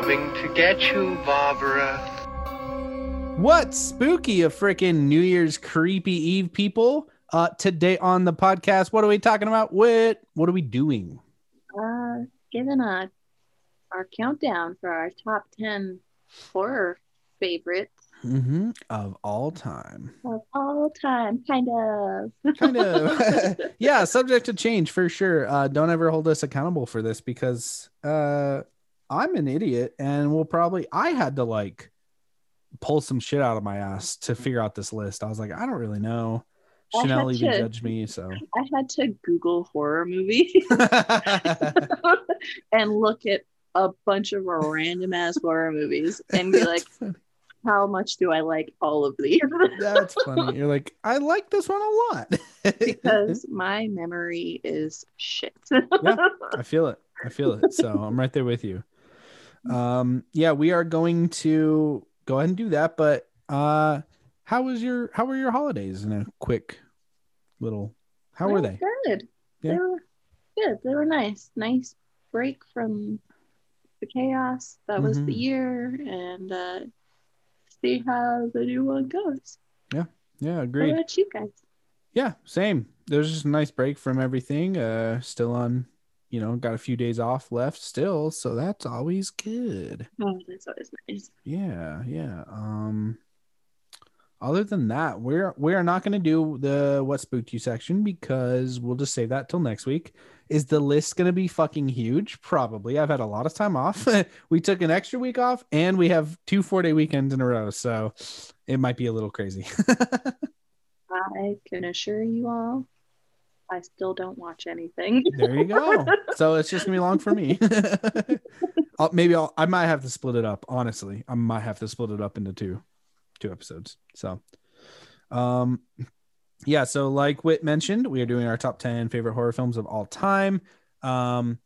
coming to get you, Barbara. What's spooky a freaking New Year's creepy Eve people? Uh today on the podcast, what are we talking about? What what are we doing? Uh, given a our countdown for our top ten horror favorites Mm-hmm. Of all time. of all time, kind of. Kind of yeah, subject to change for sure. Uh don't ever hold us accountable for this because uh I'm an idiot and we'll probably I had to like pull some shit out of my ass to figure out this list. I was like, I don't really know. I Chanel even to- judged me, so I had to Google horror movie and look at a bunch of random ass horror movies and be like, how much do I like all of these? That's funny. You're like, I like this one a lot. because my memory is shit. yeah, I feel it. I feel it. So I'm right there with you. Um, yeah, we are going to go ahead and do that. But uh how was your how were your holidays in a quick little how were they? Good. Yeah. They were good. They were nice. Nice break from the chaos that was the Mhm. year and uh see how the new one goes. Yeah, What agreed. about you guys? Yeah, same. There's just a nice break from everything. Uh still on, you know, got a few days off left still, so that's always good. Oh, that's always nice. Yeah, yeah. Um other than that, we're we are not going to do the what spooked you section because we'll just save that till next week. Is the list going to be fucking huge? Probably. I've had a lot of time off. we took an extra week off and we have two 4-day weekends in a row, so it might be a little crazy. I can assure you all, I still don't watch anything. there you go. So it's just going to be long for me. I'll, maybe I'll I might have to split it up, honestly. I might have to split it up into two two episodes. So um yeah, so like Whit mentioned, we are doing our top 10 favorite horror films of all time. Um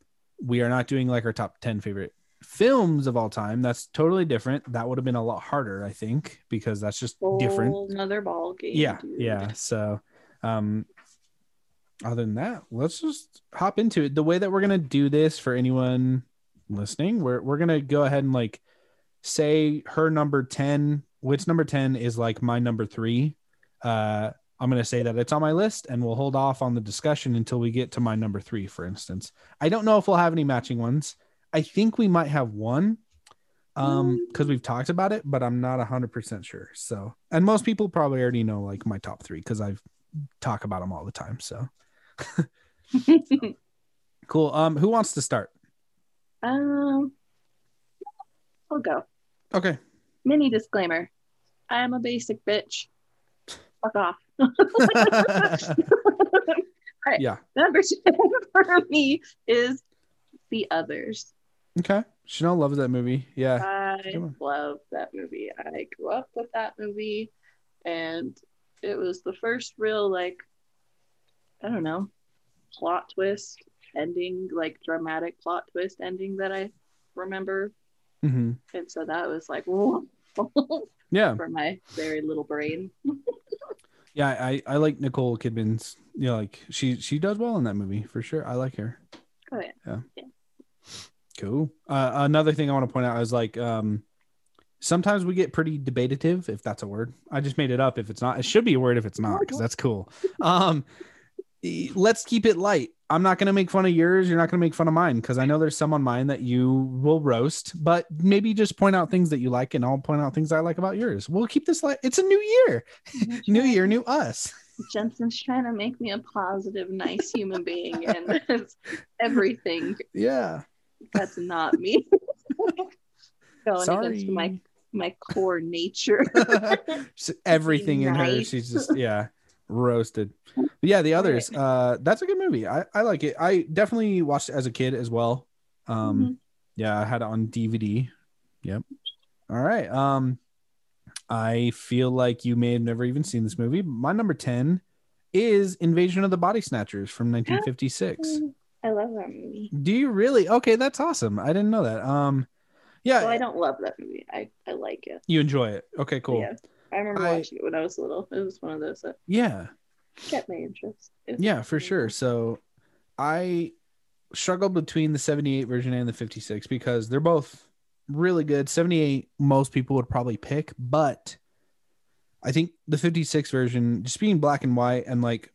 we are not doing like our top 10 favorite films of all time. That's totally different. That would have been a lot harder, I think, because that's just different. Another ball game. Yeah, dude. yeah. So um other than that, let's just hop into it. The way that we're gonna do this for anyone listening, we're we're gonna go ahead and like say her number 10, which number 10 is like my number three. Uh I'm gonna say that it's on my list and we'll hold off on the discussion until we get to my number three, for instance. I don't know if we'll have any matching ones. I think we might have one um because we've talked about it but i'm not 100% sure so and most people probably already know like my top three because i've talk about them all the time so cool um who wants to start um, I'll go. okay Mini disclaimer: I am a basic bitch. Fuck off. yeah Number ten for me is The Others. okay chanel loves that movie yeah I love that movie. I grew up with that movie, and it was the first real like I don't know plot twist ending, like dramatic plot twist ending that I remember, hmm and so that was like whoa yeah for my very little brain. yeah i i like nicole kidman's you know like she she does well in that movie for sure i like her Oh yeah. Cool. Uh, another thing I want to point out is like um sometimes we get pretty debatative if that's a word. I just made it up if it's not. It should be a word if it's not because that's cool. Um let's keep it light. I'm not going to make fun of yours, you're not going to make fun of mine because I know there's some on mine that you will roast, but maybe just point out things that you like and I'll point out things I like about yours. We'll keep this light. It's a new year. New year, new us. Jensen's trying to make me a positive, nice human being, and everything Yeah. that's not me. Going Sorry. against my my core nature. Everything in her she's just yeah roasted. But yeah the others uh that's a good movie. I i like it. I definitely watched it as a kid as well. Um Mhm. yeah i had it on dvd yep. All right. Um i feel like you may have never even seen this movie. My number 10 is invasion of the body snatchers from 1956 I love that movie. do you really? Okay that's awesome. I didn't know that. Um yeah. Well, I don't love that movie. I, I like it. you enjoy it. Okay cool. Yeah. I remember I- watching it when I was little. It was one of those that yeah kept my interest. Yeah, for sure. So I struggled between the 78 version and the 56 because they're both really good. 78, most people would probably pick, but I think the 56 version, just being black and white and like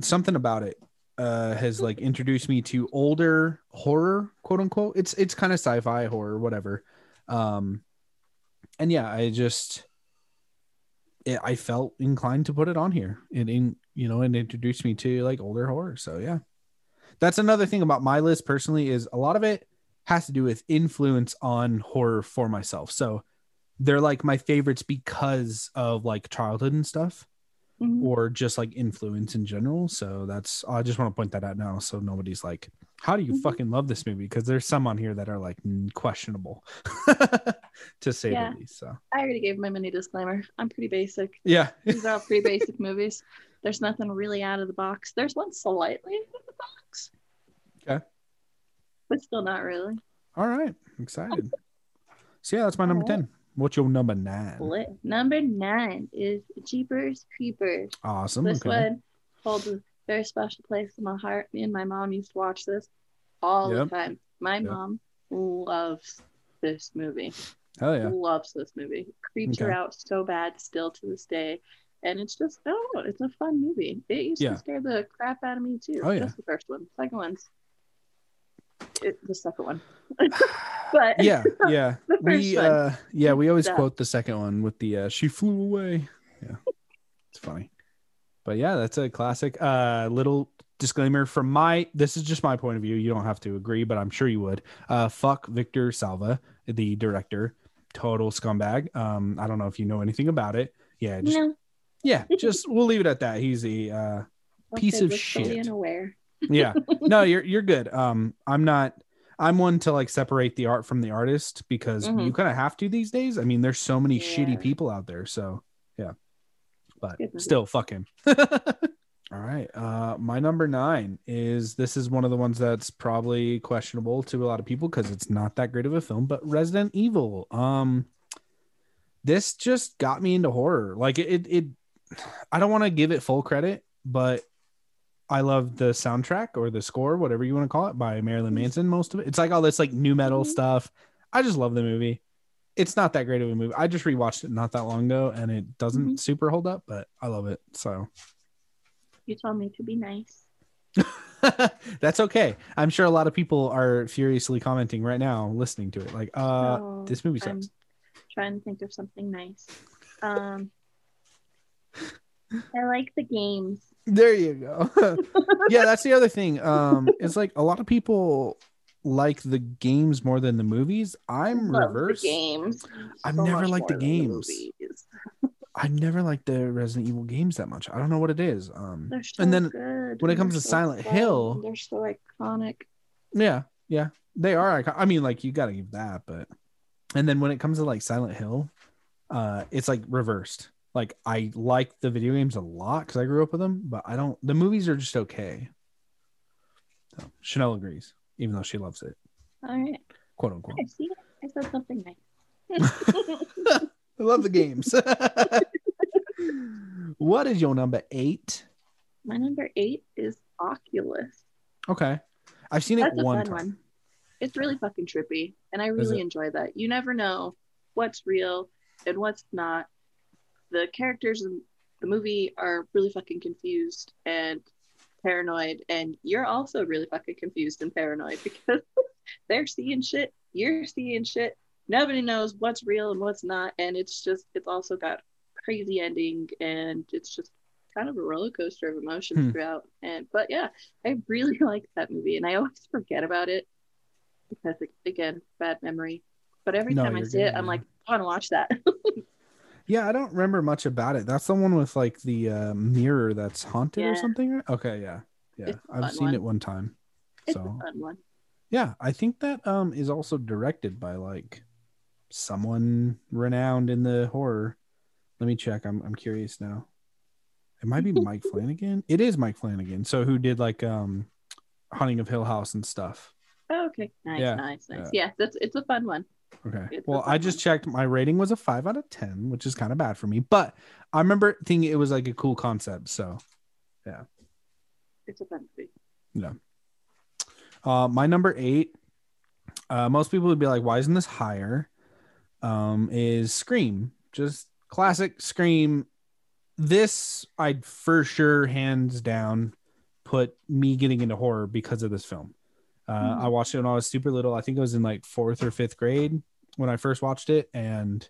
something about it uh has like introduced me to older horror, quote unquote. It's it's kind of sci-fi horror, whatever. Um and yeah, I just it, I felt inclined to put it on here. and in you know, and introduced me to like older horror. So yeah. That's another thing about my list personally is a lot of it has to do with influence on horror for myself. So they're like my favorites because of like childhood and stuff Mhm. or just like influence in general. So that's I just want to point that out now so nobody's like, how do you Mhm. fucking love this movie? Because there's some on here that are like questionable to say Yeah. the least. So I already gave my mini disclaimer. I'm pretty basic. yeah, These are all pretty basic movies. There's nothing really out of the box. There's one slightly out of the box. Okay. But still not really. all right, excited. So yeah, that's my number right. ten. What's your number nine? Lit. Number nine is Jeepers Creepers. Awesome. This okay. one holds a very special place in my heart. Me and my mom used to watch this all Yep. the time. My Yep. mom loves this movie. Hell yeah. Loves this movie. Creeps her out so bad still to this day. And it's just, oh, it's a fun movie. It used Yeah. to scare the crap out of me too. Oh, yeah. Just the first one. Second one's it, the second one. but yeah, yeah. We one. uh yeah, we always quote the second one with the uh she flew away. Yeah. It's funny. But yeah, that's a classic. Uh little disclaimer from my this is just my point of view. You don't have to agree, but I'm sure you would. Uh fuck Victor Salva, the director. Total scumbag. Um, I don't know if you know anything about it. Yeah, just no, yeah, just we'll leave it at that. He's a uh piece of shit. Unaware. Yeah. No you're you're good. Um i'm not i'm one to like separate the art from the artist because Mhm. you kind of have to these days. I mean there's so many Yeah. shitty people out there so yeah. But still fuck him. All right uh my number nine is this is one of the ones that's probably questionable to a lot of people because it's not that great of a film but resident evil. Um this just got me into horror. Like it it, it i don't want to give it full credit but I love the soundtrack or the score, whatever you want to call it, by Marilyn Manson. Most of it, it's like all this like new metal Mhm. stuff. I just love the movie. It's not that great of a movie. I just rewatched it not that long ago, and it doesn't Mhm. super hold up, but I love it. So You told me to be nice. that's okay. I'm sure a lot of people are furiously commenting right now, listening to it, like, uh, No, this movie I'm sucks. trying to think of something nice. Um, I like the games. There you go. yeah, that's the other thing. Um, is like a lot of people like the games more than the movies. I'm reverse. the games. I've so never liked the games. movies. I've never liked the Resident Evil games that much. I don't know what it is. Um, so and then good. when it comes they're to so Silent fun, Hill- they're so iconic. yeah, yeah, they are. icon- I mean, like you got to give that, but and then when it comes to like Silent Hill, uh, it's like reversed. Like I like the video games a lot because I grew up with them, but I don't. The movies are just okay. So, Chanel agrees, even though she loves it, All right. quote unquote. I see. I said something nice. I love the games. what is your number eight? My number eight is Oculus. Okay, I've seen it That's a one fun time. one. It's really fucking trippy, and I really enjoy that. You never know what's real and what's not. The characters in the movie are really fucking confused and paranoid, and you're also really fucking confused and paranoid because they're seeing shit, you're seeing shit. Nobody knows what's real and what's not, and it's just it's also got crazy ending, and it's just kind of a roller coaster of emotions Hmm. throughout. And but yeah, I really like that movie, and I always forget about it because again, bad memory. But every No, time I see good, it, I'm like, I want to watch that. Yeah, I don't remember much about it. That's the one with like the uh, mirror that's haunted or something. right? Okay, yeah, yeah. I've seen one. it one time. it's so a fun one. yeah, I think that um is also directed by like someone renowned in the horror. Let me check. I'm I'm curious now. It might be Mike Flanagan. It is Mike Flanagan. So who did like um Haunting of Hill House and stuff. Oh, okay, nice, Yeah, nice, nice. Yeah, that's it's a fun one. Okay. Well, I just checked. My rating was a five out of ten, which is kind of bad for me. But I remember thinking it was like a cool concept. So yeah. It's a fun movie. Uh, my number eight, uh, most people would be like, "Why isn't this higher?" Um, is Scream just classic Scream? This I'd for sure, hands down, put me getting into horror because of this film. Uh, I watched it when I was super little. I think it was in like fourth or fifth grade when I first watched it, and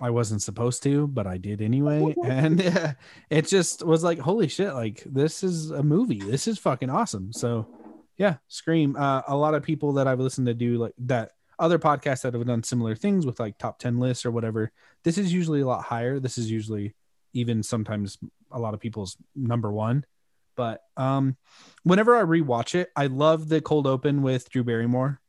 I wasn't supposed to, but I did anyway. And uh, it just was like, holy shit! Like this is a movie. This is fucking awesome. So yeah, Scream. Uh, a lot of people that I've listened to do like that. Other podcasts that have done similar things with like top ten lists or whatever. This is usually a lot higher. This is usually even sometimes a lot of people's number one. But um, whenever I rewatch it, I love the cold open with Drew Barrymore.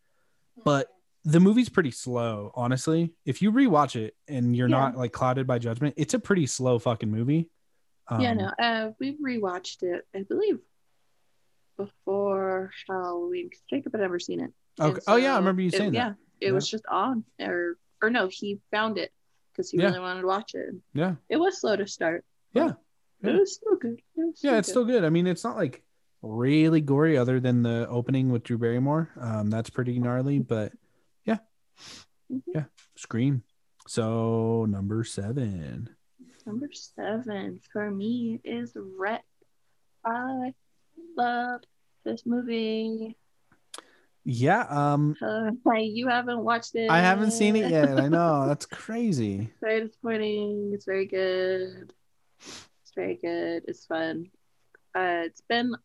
But the movie's pretty slow, honestly. If you rewatch it and you're Yeah. not like clouded by judgment, it's a pretty slow fucking movie. Um, yeah, no, uh, we rewatched it, I believe, before Halloween. Jacob had never seen it. Okay. Oh, yeah, I remember you it- saying that. Yeah, it Yeah. was just on, or or no, he found it because he Yeah. really wanted to watch it. Yeah. It was slow to start. Yeah. Yeah. it was still good. It was Yeah, it's good. still good. I mean, it's not like really gory other than the opening with Drew Barrymore. Um, that's pretty gnarly, but yeah. Mhm. Yeah. Scream. So number seven. Number seven for me is Rec. I love this movie. Yeah. Um, Uh, you haven't watched it. I haven't seen it yet. I know. That's crazy. very disappointing. It's very good. Very good. It's fun. Uh, it's been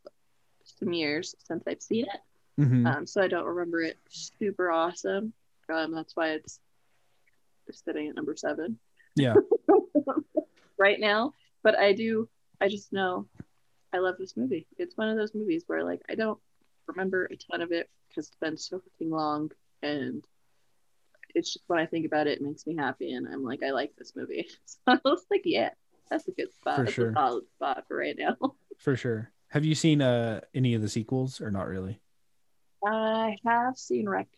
some years since I've seen it, Mhm. um, so I don't remember it super awesome. Um, that's why it's it's sitting at number seven Yeah. right now. But I do. I just know I love this movie. It's one of those movies where like I don't remember a ton of it because it's been so fucking long, and it's just when I think about it, it makes me happy, and I'm like, I like this movie. So I was like, yeah, that's a good spot. For That's sure. a solid spot for right now. For sure. Have you seen uh any of the sequels or not really? I have seen Rec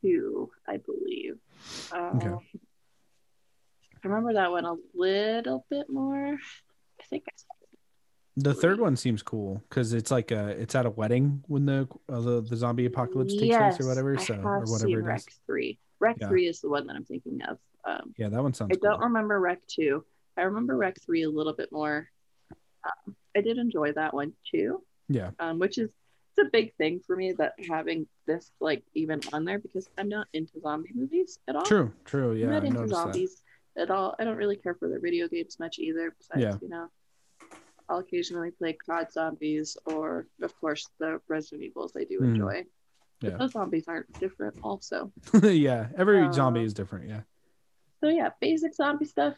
two, I believe. Um, Okay. I remember that one a little bit more. I think I saw. The third one seems cool because it's like uh it's at a wedding when the uh, the, the zombie apocalypse takes place or whatever. So. I So have or whatever seen it Rec is. three. Rec Yeah. three is the one that I'm thinking of. Um, Yeah, that one sounds I don't remember Rec two. I remember Rec three a little bit more. Um, I did enjoy that one too, Yeah. um, which is it's a big thing for me that having this like even on there because I'm not into zombie movies at all. True, true. I'm Yeah, not I into noticed that. zombies at all. I don't really care for the video games much either. Besides, Yeah. you know, I'll occasionally play COD Zombies or, of course, the Resident Evils. I do Mhm. enjoy. Yeah. But those zombies aren't different, also. yeah, every Uh, zombie is different. Yeah. So yeah, basic zombie stuff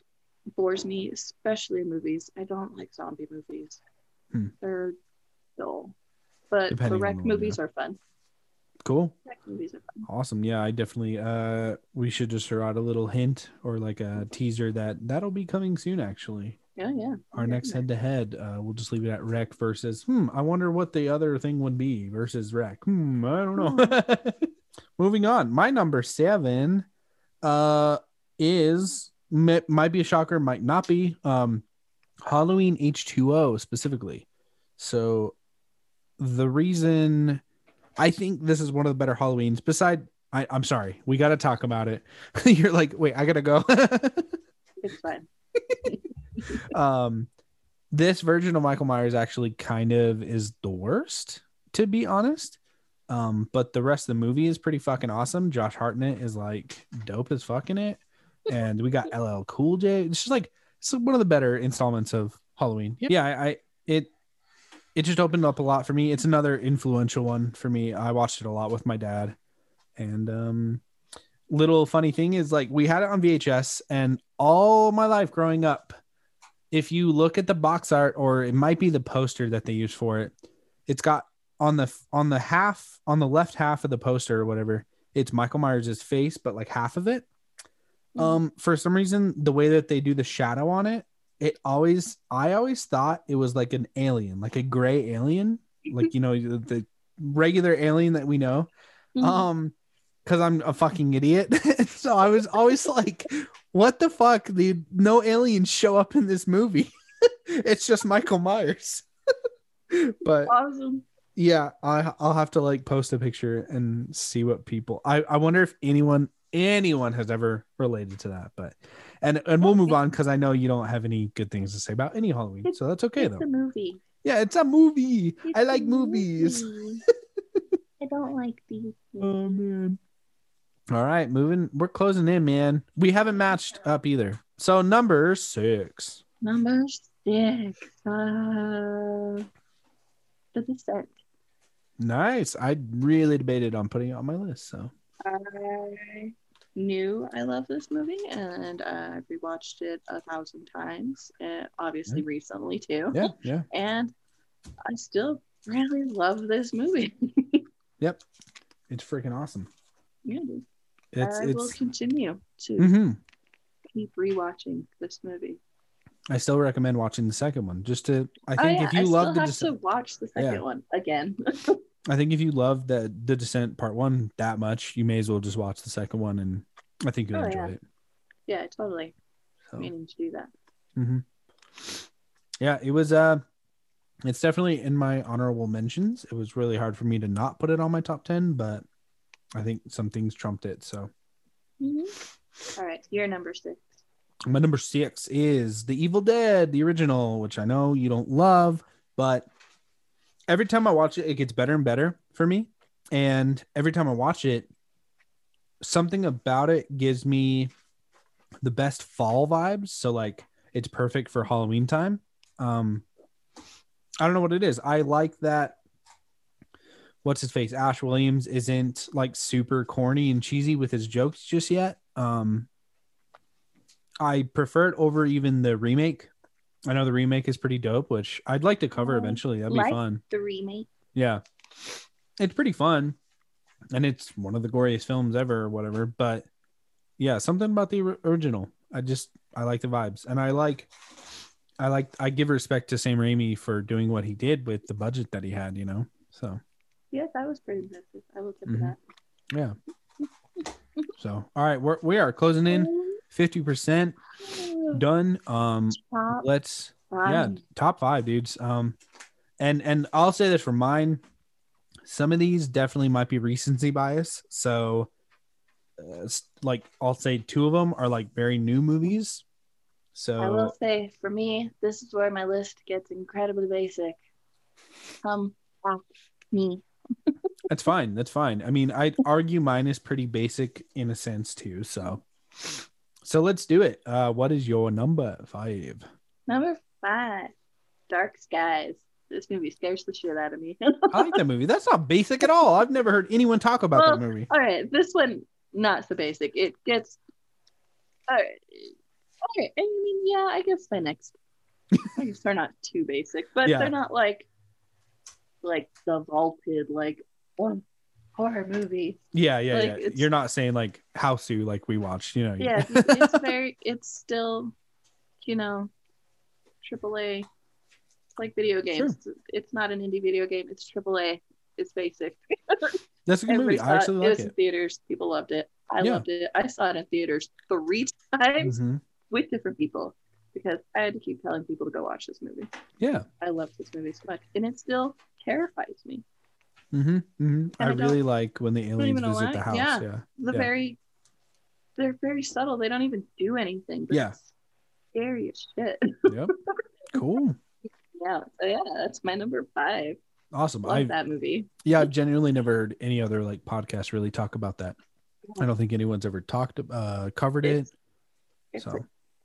bores me, especially in movies. I don't like zombie movies. Hmm. They're dull. But Depending the Rec movies are fun. Cool. Rec movies are fun. Awesome. Yeah, I definitely uh we should just throw out a little hint or like a teaser that that'll be coming soon actually. Yeah, yeah. Our next head to head, uh we'll just leave it at Rec versus hmm, I wonder what the other thing would be versus Rec. Hmm, I don't know. Moving on. My number 7 uh is mi- might be a shocker, might not be. Um Halloween H2O specifically. So the reason I think this is one of the better Halloweens, beside I, I'm sorry, we gotta talk about it. You're like, wait, I gotta go. It's fine. um this version of Michael Myers actually kind of is the worst, to be honest. Um, but the rest of the movie is pretty fucking awesome. Josh Hartnett is like dope as fucking it. And we got LL Cool J. It's just like it's one of the better installments of Halloween. Yeah, I, I it it just opened up a lot for me. It's another influential one for me. I watched it a lot with my dad. And um little funny thing is like we had it on VHS and all my life growing up if you look at the box art or it might be the poster that they use for it it's got on the on the half on the left half of the poster or whatever it's michael myers' face but like half of it um for some reason the way that they do the shadow on it it always i always thought it was like an alien like a gray alien like you know the, the regular alien that we know Mhm. um because i'm a fucking idiot so i was always like what the fuck dude no aliens show up in this movie it's just michael myers but awesome. Yeah, I I'll have to like post a picture and see what people. I I wonder if anyone anyone has ever related to that, but and and we'll move on because I know you don't have any good things to say about any Halloween, so that's okay though. it's a movie. Yeah, it's a movie. It's I like movies. movie. I don't like these. Oh man. All right, moving. We're closing in, man. We haven't matched up either. So number six. Number six. Uh, the Descent. Nice. I really debated on putting it on my list. So I knew I love this movie, and I rewatched it a thousand times. Uh, obviously, recently too. yeah, yeah. And I still really love this movie. Yep. It's freaking awesome. yeah, dude. It's I will continue to hmm keep rewatching this movie. I still recommend watching the second one. Just to I Oh, think yeah, if you I love the have to watch the second Yeah. one again. I think if you love the the descent part one that much, you may as well just watch the second one and I think you'll Oh, enjoy yeah. it. yeah, totally So meaning to do that. hmm yeah, it was uh it's definitely in my honorable mentions. It was really hard for me to not put it on my top ten, but I think some things trumped it. So Mm-hmm. All right, you're number six. My number six is The Evil Dead, the original, which I know you don't love, but every time I watch it, it gets better and better for me. And every time I watch it, something about it gives me the best fall vibes. So, like, it's perfect for Halloween time. Um, I don't know what it is. I like that. What's his face? Ash Williams isn't like super corny and cheesy with his jokes just yet. Um, I prefer it over even the remake. I know the remake is pretty dope, which I'd like to cover Oh, eventually. That'd be like- fun. The remake. Yeah. It's pretty fun. And it's one of the goriest films ever or whatever. But yeah, something about the original. I just I like the vibes. And I like I like I give respect to Sam Raimi for doing what he did with the budget that he had, you know. So Yeah, that was pretty impressive. I will give Mhm. that. yeah. So all right, we're we are closing in 50% done. Um Top let's yeah top five dudes um and and i'll say this for mine some of these definitely might be recency bias so uh, like i'll say two of them are like very new movies So, I will say, for me, this is where my list gets incredibly basic. Come back me. that's fine that's fine i mean i'd argue mine is pretty basic in a sense too so so let's do it uh what is your number five Number five, Dark Skies. This movie scares the shit out of me. i like that movie that's not basic at all i've never heard anyone talk about Well, that movie All right, this one not so basic. It gets. All right, all right. I mean, yeah, I guess my next. I guess they're not too basic, but Yeah. they're not like, like the vaulted like oh, horror movie. yeah yeah like, yeah you're not saying like houseu like we watched you know Yeah, it's, very. It's still, you know, AAA. It's like video games. It's not an indie video game. It's AAA. It's basic. That's a good Everybody movie. I it. actually it like was in theaters. People loved it. I Yeah. loved it. I saw it in theaters three times Mhm. with different people because I had to keep telling people to go watch this movie. Yeah. I loved this movie so much, and it still terrifies me. Hmm hmm I I really like when the aliens visit the house. Yeah. Yeah. The Yeah. very, they're very subtle. They don't even do anything. But Yeah. it's scary as shit. Yep. Cool. yeah, so yeah, that's my number five. Awesome. I love I that movie. yeah, I've genuinely never heard any other like podcast really talk about that. I don't think anyone's ever talked uh covered it. It's, it's So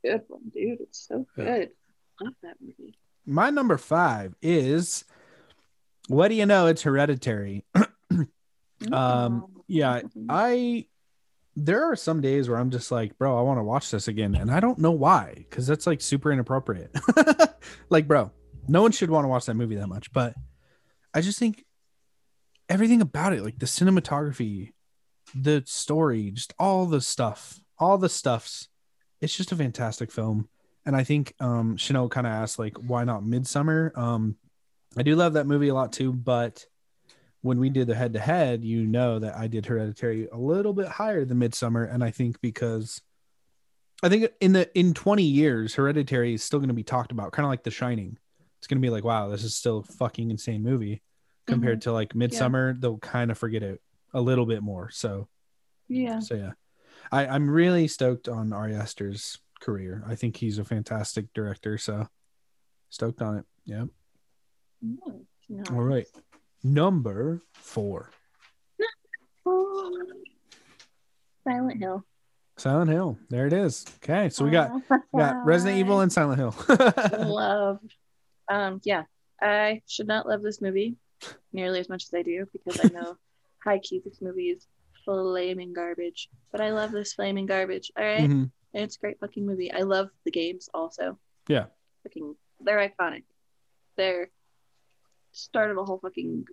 a good one, dude. It's so Yeah. good. Love that movie. my number five is what do you know? It's hereditary. Um, yeah, I there are some days where I'm just like, bro, I want to watch this again, and I don't know why, because that's like super inappropriate. like, bro, no one should want to watch that movie that much, but I just think everything about it, like the cinematography, the story, just all the stuff, all the stuffs, it's just a fantastic film. And I think um Chanel kind of asked like, why not Midsommar? Um, I do love that movie a lot too, but when we did the head to head, you know that I did Hereditary a little bit higher than Midsommar, and I think because I think in the in 20 years, Hereditary is still going to be talked about, kind of like The Shining. It's going to be like, wow, this is still a fucking insane movie compared mm-hmm. to like Midsommar, they'll kind of forget it a little bit more. So Yeah. so yeah, I I'm really stoked on Ari Aster's career. I think he's a fantastic director. So stoked on it. Yeah. Mm. All right. Number four, Oh. Silent Hill. Silent Hill. There it is. Okay, so we got we got Resident Evil and Silent Hill. love. Um, yeah, I should not love this movie nearly as much as I do because I know high key this movie is flaming garbage. But I love this flaming garbage. All right? Mhm. And it's a great fucking movie. I love the games also. Yeah. Fucking they're iconic. They're started a whole fucking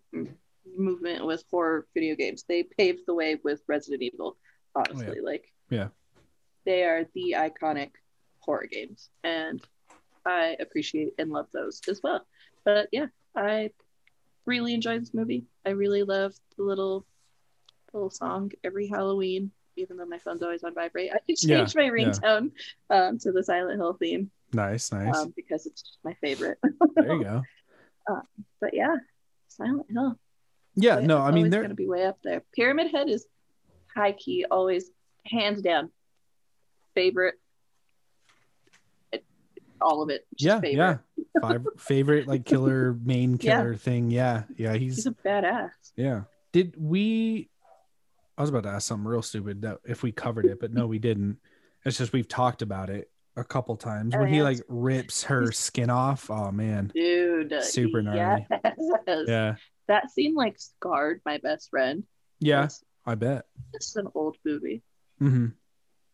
movement with horror video games. They paved the way with Resident Evil, honestly. Like Oh, Yeah. They are the iconic horror games. And I appreciate and love those as well. But yeah, I really enjoyed this movie. I really love the little little song every Halloween, even though my phone's always on vibrate. I Yeah, change my yeah. ringtone um, to the Silent Hill theme nice, nice. um, because it's just my favorite. there you go. Uh, but yeah, Silent Hill. Yeah, no, I mean they're gonna be way up there. Pyramid Head is high key, always hands down favorite. It, all of it. yeah, favorite. yeah. Five favorite like killer main Yeah. killer thing. Yeah, yeah. He's He's a badass. yeah. Did we? I was about to ask something real stupid that if we covered it, but no, we didn't. It's just we've talked about it a couple times Oh, when he like rips her skin off. Oh man, Dude. Super gnarly. Yes. yeah, That scene like scarred my best friend. yeah. It's, I bet. it's an old movie. hmm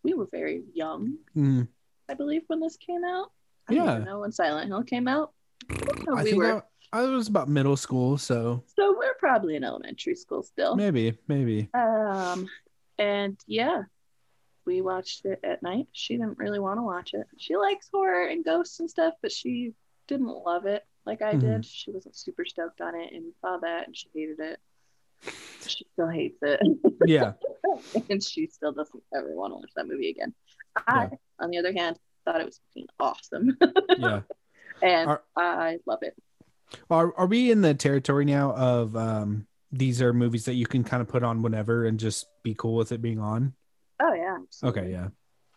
We were very young, hmm I believe, when this came out. I Yeah. don't know when Silent Hill came out. Oh, I we think were. I, I was about middle school, so So we're probably in elementary school still. maybe, maybe. Um, and yeah, we watched it at night. She didn't really want to watch it. She likes horror and ghosts and stuff, but she didn't love it like I Mhm. did. She wasn't super stoked on it and saw that and she hated it. She still hates it. Yeah, and she still doesn't ever want to watch that movie again. I, on the other hand, thought it was fucking awesome. yeah. and Are- I love it. Are are we in the territory now of um these are movies that you can kind of put on whenever and just be cool with it being on? Oh yeah. absolutely. Okay, yeah,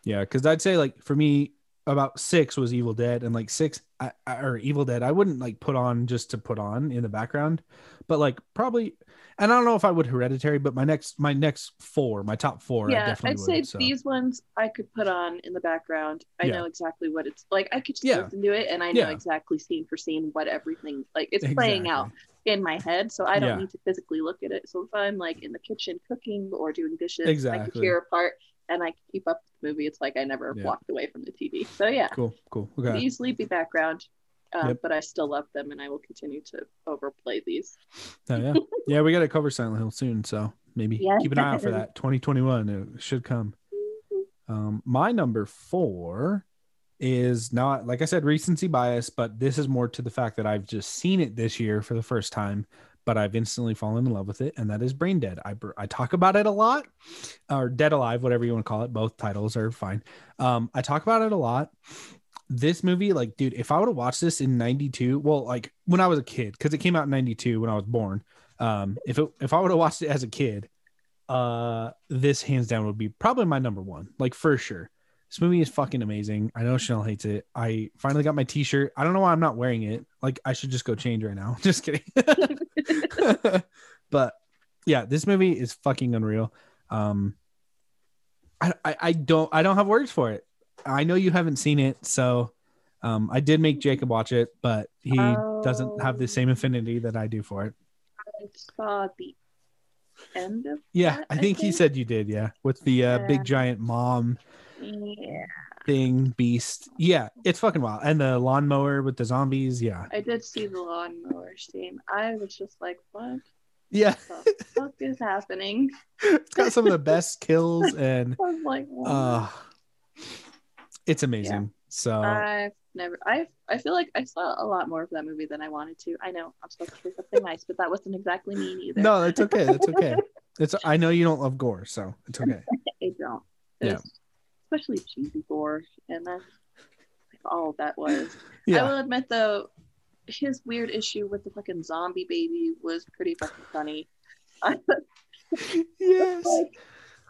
yeah. Because I'd say like for me, about six was Evil Dead, and like six I, I, or Evil Dead, I wouldn't like put on just to put on in the background, but like probably, and I don't know if I would Hereditary, but my next my next four, my top four, I yeah, definitely I'd would. say so. these ones I could put on in the background. I Yeah. know exactly what it's like. I could just Yeah. listen to it and I know Yeah. exactly scene for scene what everything like it's playing out in my head. So I don't Yeah. need to physically look at it. So if I'm like in the kitchen cooking or doing dishes, I can hear a part and I can keep up with the movie. It's like I never Yeah. walked away from the TV. So yeah, Cool, cool. Okay. these sleepy background. Um, Yep. But I still love them, and I will continue to overplay these. Oh, yeah, yeah. We got to cover Silent Hill soon, so maybe Yeah. keep an eye out for that. 2021, it should come. Um, my number four is not like I said, recency bias, but this is more to the fact that I've just seen it this year for the first time, but I've instantly fallen in love with it, and that is Brain Dead. I I talk about it a lot, or Dead Alive, whatever you want to call it. Both titles are fine. Um, I talk about it a lot. This movie, like, dude, if I would have watched this in '92, well, like when I was a kid, because it came out in '92 when I was born. Um, if it, if I would have watched it as a kid, uh, this hands down would be probably my number one, like for sure. This movie is fucking amazing. I know Chanel hates it. I finally got my T-shirt. I don't know why I'm not wearing it. Like I should just go change right now. Just kidding. but yeah, this movie is fucking unreal. Um, I, I I don't I don't have words for it. I know you haven't seen it, so um, I did make Jacob watch it, but he doesn't have the same affinity that I do for it. I saw the end of Yeah, that, I think he think. said you did. Yeah, with the uh, Yeah. big giant mom yeah. thing beast. Yeah, it's fucking wild. And the lawnmower with the zombies. Yeah, I did see the lawnmower scene. I was just like, what yeah. the fuck is happening? It's got some of the best kills, and like, what? uh, it's amazing. So I've never I I feel like I saw a lot more of that movie than I wanted to. I know I'm supposed to say something nice, but that wasn't exactly mean either. no, that's okay. That's okay. It's I know you don't love gore, so it's okay. I don't. Yeah. Especially cheesy gore, and that's like all that was. I will admit though, his weird issue with the fucking zombie baby was pretty fucking funny. yes, like,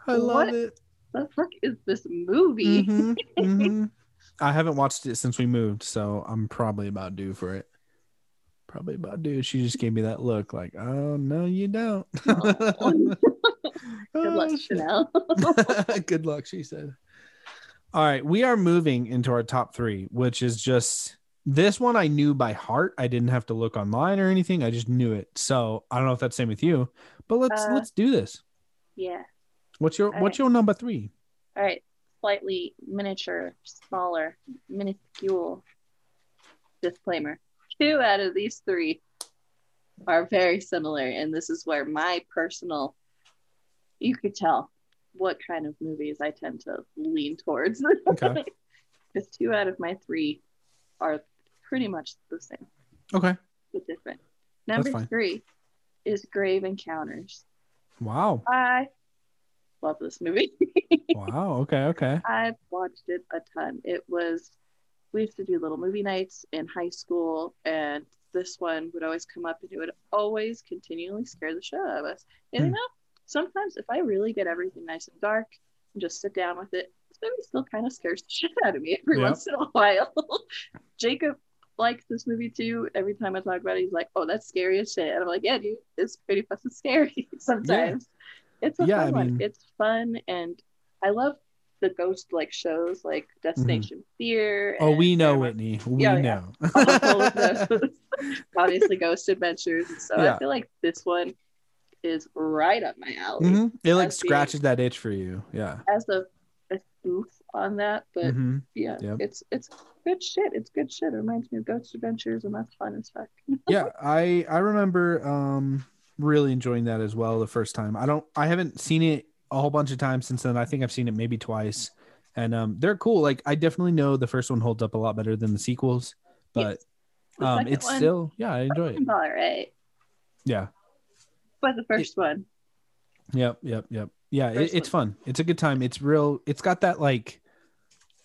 I love what? it. the fuck is this movie? Mhm, mhm. I haven't watched it since we moved, so I'm probably about due for it. Probably about due. She just gave me that look, like, "Oh no, you don't." Good luck, Oh. Chanel. Good luck, she said. All right, we are moving into our top three, which is just this one I knew by heart. I didn't have to look online or anything. I just knew it. So I don't know if that's same with you, but let's Uh, let's do this. yeah. What's your all what's right. your number three? All right. Slightly miniature, smaller, minuscule. Disclaimer. Two out of these three are very similar, and this is where my personal you could tell what kind of movies I tend to lean towards. Okay. Because two out of my three are pretty much the same, Okay. but different. Number three is Grave Encounters. Wow. I love this movie. Wow. Okay. Okay. I've watched it a ton. It was we used to do little movie nights in high school, and this one would always come up, and it would always continually scare the shit out of us. And Hmm. know, sometimes if I really get everything nice and dark and just sit down with it, this movie still kind of scares the shit out of me every Yep. once in a while. Jacob likes this movie too. Every time I talk about it, he's like, "Oh, that's scary as shit," and I'm like, "Yeah, dude, it's pretty fucking scary sometimes." It's a Yeah, fun I one. mean- It's fun, and I love the ghost like shows like Destination Fear. Mm-hmm. Oh, we know, Paramount- Whitney. We Yeah, yeah. know. those. Obviously, Ghost Adventures. So Yeah. I feel like this one is right up my alley Mhm. It like As being- scratches that itch for you. Yeah. as a, a spoof on that. But Mhm. yeah, Yep. it's it's good shit. It's good shit. It reminds me of Ghost Adventures, and that's fun as fuck. yeah i i remember um really enjoying that as well the first time i don't i haven't seen it a whole bunch of times since then i think i've seen it maybe twice and um they're cool like i definitely know the first one holds up a lot better than the sequels but The um it's one, still yeah i enjoy it all right. yeah But the first one, yep yep yep. Yeah it, it's fun. It's a good time. It's real it's got that like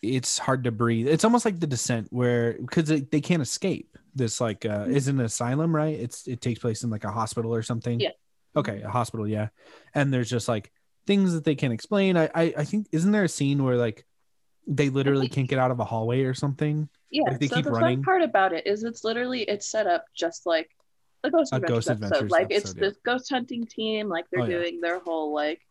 it's hard to breathe. It's almost like the descent where because they, they can't escape this like uh is an asylum right? It's it takes place in like a hospital or something. Yeah. okay a hospital yeah. And there's just like things that they can't explain. I i, I think isn't there a scene where like they literally can't get out of a hallway or something? Yeah. Like, they so keep the running? fun part about it is it's literally it's set up just like the Ghost A Adventures Ghost episode. Adventures Like it's yeah. this ghost hunting team. Like they're Oh, yeah. doing their whole like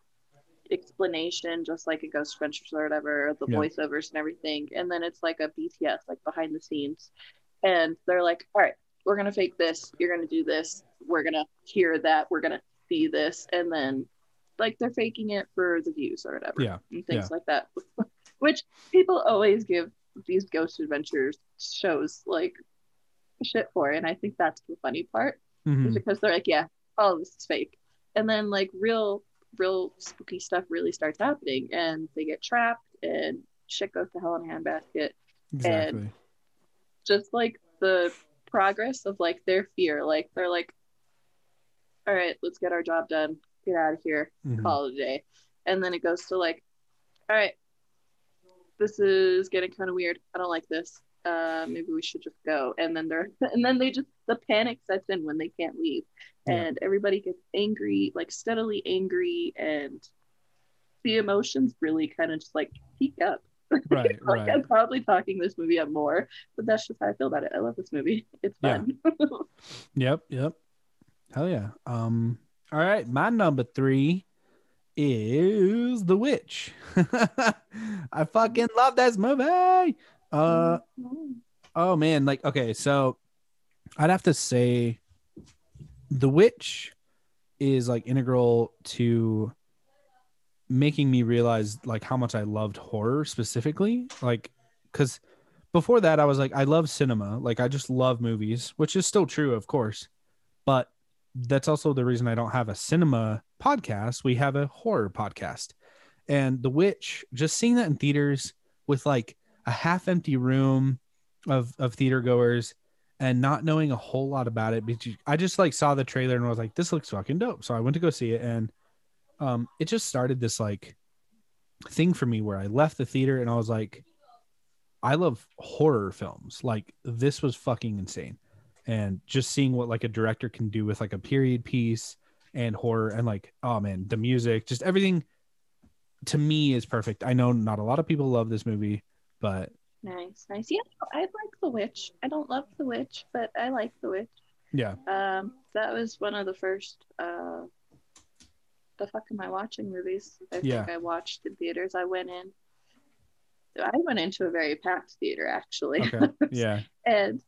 explanation, just like a Ghost Adventures or whatever, the Yeah. voiceovers and everything. And then it's like a BTS, like behind the scenes, and they're like, "All right, we're gonna fake this. You're gonna do this. We're gonna hear that. We're gonna see this." And then like they're faking it for the views or whatever yeah and things Yeah. like that. Which people always give these ghost adventures shows like shit for, and I think that's the funny part Mhm. because they're like, yeah, all of this is fake, and then like real, real spooky stuff really starts happening, and they get trapped, and shit goes to hell in a handbasket. exactly Just like the progress of like their fear, like they're like, all right, let's get our job done, get out of here, Mhm. call it a day. And then it goes to like, all right, this is getting kind of weird. I don't like this. Uh, maybe we should just go. And then they're, and then they just, the panic sets in when they can't leave. Yeah. And everybody gets angry, like steadily angry. And the emotions really kind of just like peak up. right like right I'm probably talking this movie up more, but that's just how I feel about it. I love this movie. It's Yeah. fun. Yep, yep. Hell yeah. Um, all right, my number three is The Witch. I fucking love this movie. Uh oh man, like okay, so I'd have to say The Witch is like integral to making me realize like how much I loved horror specifically. Like, because before that, I was like, I love cinema. Like, I just love movies, which is still true, of course. But that's also the reason I don't have a cinema podcast. We have a horror podcast. And The Witch, just seeing that in theaters with like a half empty room of, of theater goers and not knowing a whole lot about it, because I just like saw the trailer and was like, this looks fucking dope. So I went to go see it. And um, it just started this like thing for me where I left the theater and I was like, I love horror films. Like this was fucking insane. and just seeing what like a director can do with like a period piece and horror and like oh man the music just everything to me is perfect i know not a lot of people love this movie but Nice, nice. Yeah, I like The Witch. I don't love The Witch, but I like The Witch. yeah Um, that was one of the first. Uh, the fuck am I watching movies? I Yeah. think I watched in theaters. I went in. I went into a very packed theater actually, okay yeah and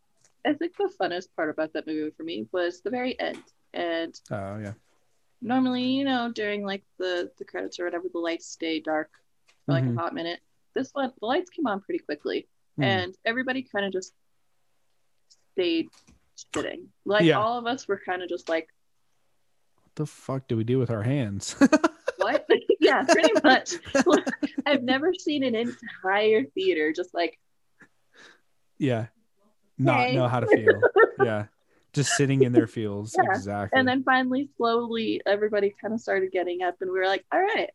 I think the funnest part about that movie for me was the very end. And oh yeah normally, you know, during like the the credits or whatever, the lights stay dark for like Mhm. a hot minute. This one, the lights came on pretty quickly, Hmm. and everybody kind of just stayed sitting. Like Yeah. all of us were kind of just like, what the fuck do we do with our hands what? yeah, pretty much. I've never seen an entire theater just like, yeah not Hey. know how to feel yeah just sitting in their feels Yeah. exactly and then finally, slowly, everybody kind of started getting up, and we were like, all right,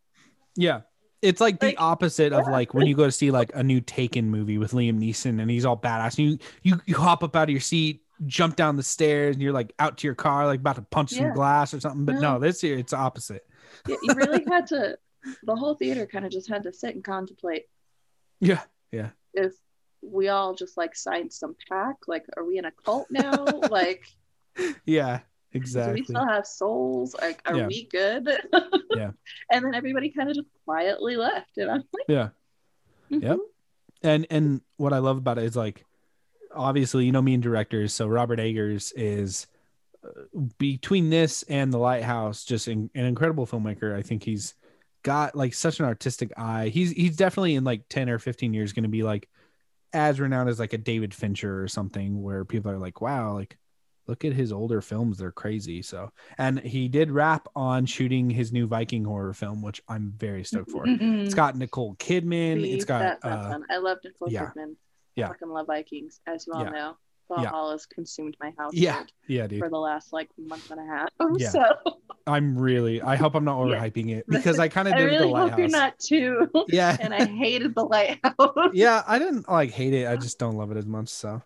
Yeah. It's like the Like, opposite of like when you go to see like a new Taken movie with Liam Neeson and he's all badass. And you you you hop up out of your seat, jump down the stairs, and you're like out to your car, like about to punch some glass or something. But no, No. this year it's opposite. you really had to. The whole theater kind of just had to sit and contemplate Yeah, Yeah. if we all just like signed some pact. Like, are we in a cult now? like, Yeah. Do we still have souls? Like, are Yeah. we good? Yeah. And then everybody kind of just quietly left, and I'm like, Yeah. mhm. Yep. And and what I love about it is like obviously you know me and directors, so Robert Eggers is uh, between this and The Lighthouse just in, an incredible filmmaker. I think he's got like such an artistic eye. He's he's definitely in like 10 or 15 years going to be like as renowned as like a David Fincher or something where people are like, "Wow, like look at his older films, they're crazy." So, and he did wrap on shooting his new Viking horror film, which I'm very stoked for. It's got Nicole Kidman. See, it's got that- uh. I love Nicole yeah. Kidman. Yeah. I fucking love Vikings, as you all Yeah. know. Yeah. has consumed my house. yeah, yeah, dude. For the last like month and a half. Yeah. So I'm really. I hope I'm not Yeah. overhyping it because I kind of did really the hope you're not too. Yeah, and I hated the lighthouse. yeah. I didn't like hate it. I just don't love it as much. So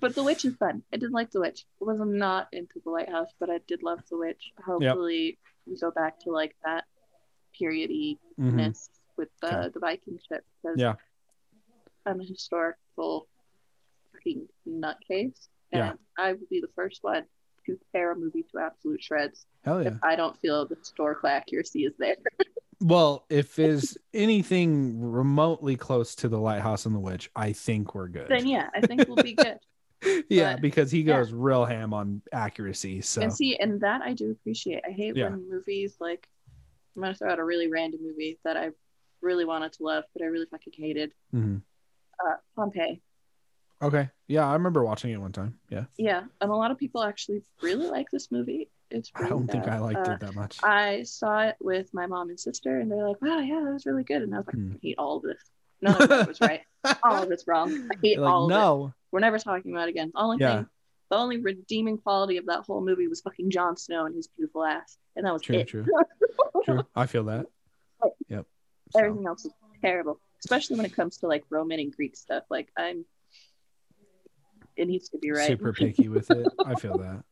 but The Witch is fun. I did like The Witch. I was not into The Lighthouse, but I did love The Witch. Hopefully, we go back to like that periody mhm. with the Okay. the Viking ship because Yeah. I'm a historical fucking nutcase, and Yeah. I will be the first one to tear a movie to absolute shreds hell yeah. if I don't feel the historical accuracy is there. Well, if is anything remotely close to the lighthouse and the witch, I think we're good. then yeah, I think we'll be good. yeah, but- because he yeah. goes real ham on accuracy. So And see, and that I do appreciate. I hate Yeah. when movies like I'm gonna throw out a really random movie that I really wanted to love, but I really fucking hated. Mhm. Uh, Pompeii. okay, yeah, I remember watching it one time. Yeah, Yeah, and a lot of people actually really like this movie. It's I don't think. I liked Uh, it that much. I saw it with my mom and sister, and they're like, "Wow, yeah, that was really good." And I was like, Hmm. "I hate all of this. None of it was right. All of it's wrong. I hate like, all of it. no, We're never talking about it again. The only Yeah. thing, the only redeeming quality of that whole movie was fucking Jon Snow and his beautiful ass, and that was True, it. true. true. I feel that. Yep. So, Everything else is terrible, especially when it comes to like Roman and Greek stuff. Like I'm, it needs to be right. super picky with it. I feel that.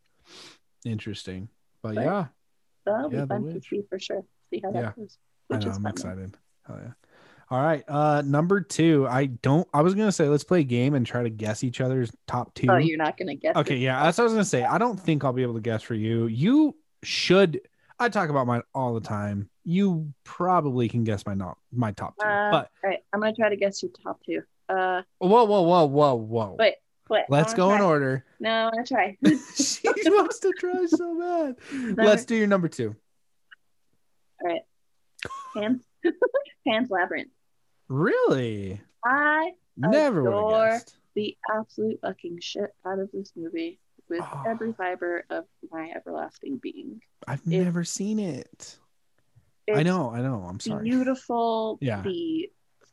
Interesting, but But- yeah, That'll Yeah, be fun to see for sure. See how Yeah. that goes. I know, I'm excited. Hell yeah. All right. Uh, number two. I don't. I was gonna say let's play a game and try to guess each other's top two. Oh, you're not gonna guess. Okay, it. yeah, that's what I was gonna say. I don't think I'll be able to guess for you. You should. I talk about mine all the time. You probably can guess my not my top two. Uh, but All right, I'm gonna try to guess your top two. Uh, whoa, whoa, whoa, whoa, whoa. wait, wait. Let's go wanna in order. No, I want to try. she wants to try so bad. Let's do your number two. Pan's, Pan's Labyrinth. Really? I Never would Adore- have guessed. the absolute fucking shit out of this movie with Oh. every fiber of my everlasting being. I've It- never seen it. I know, I know. I'm sorry. Beautiful. Yeah. The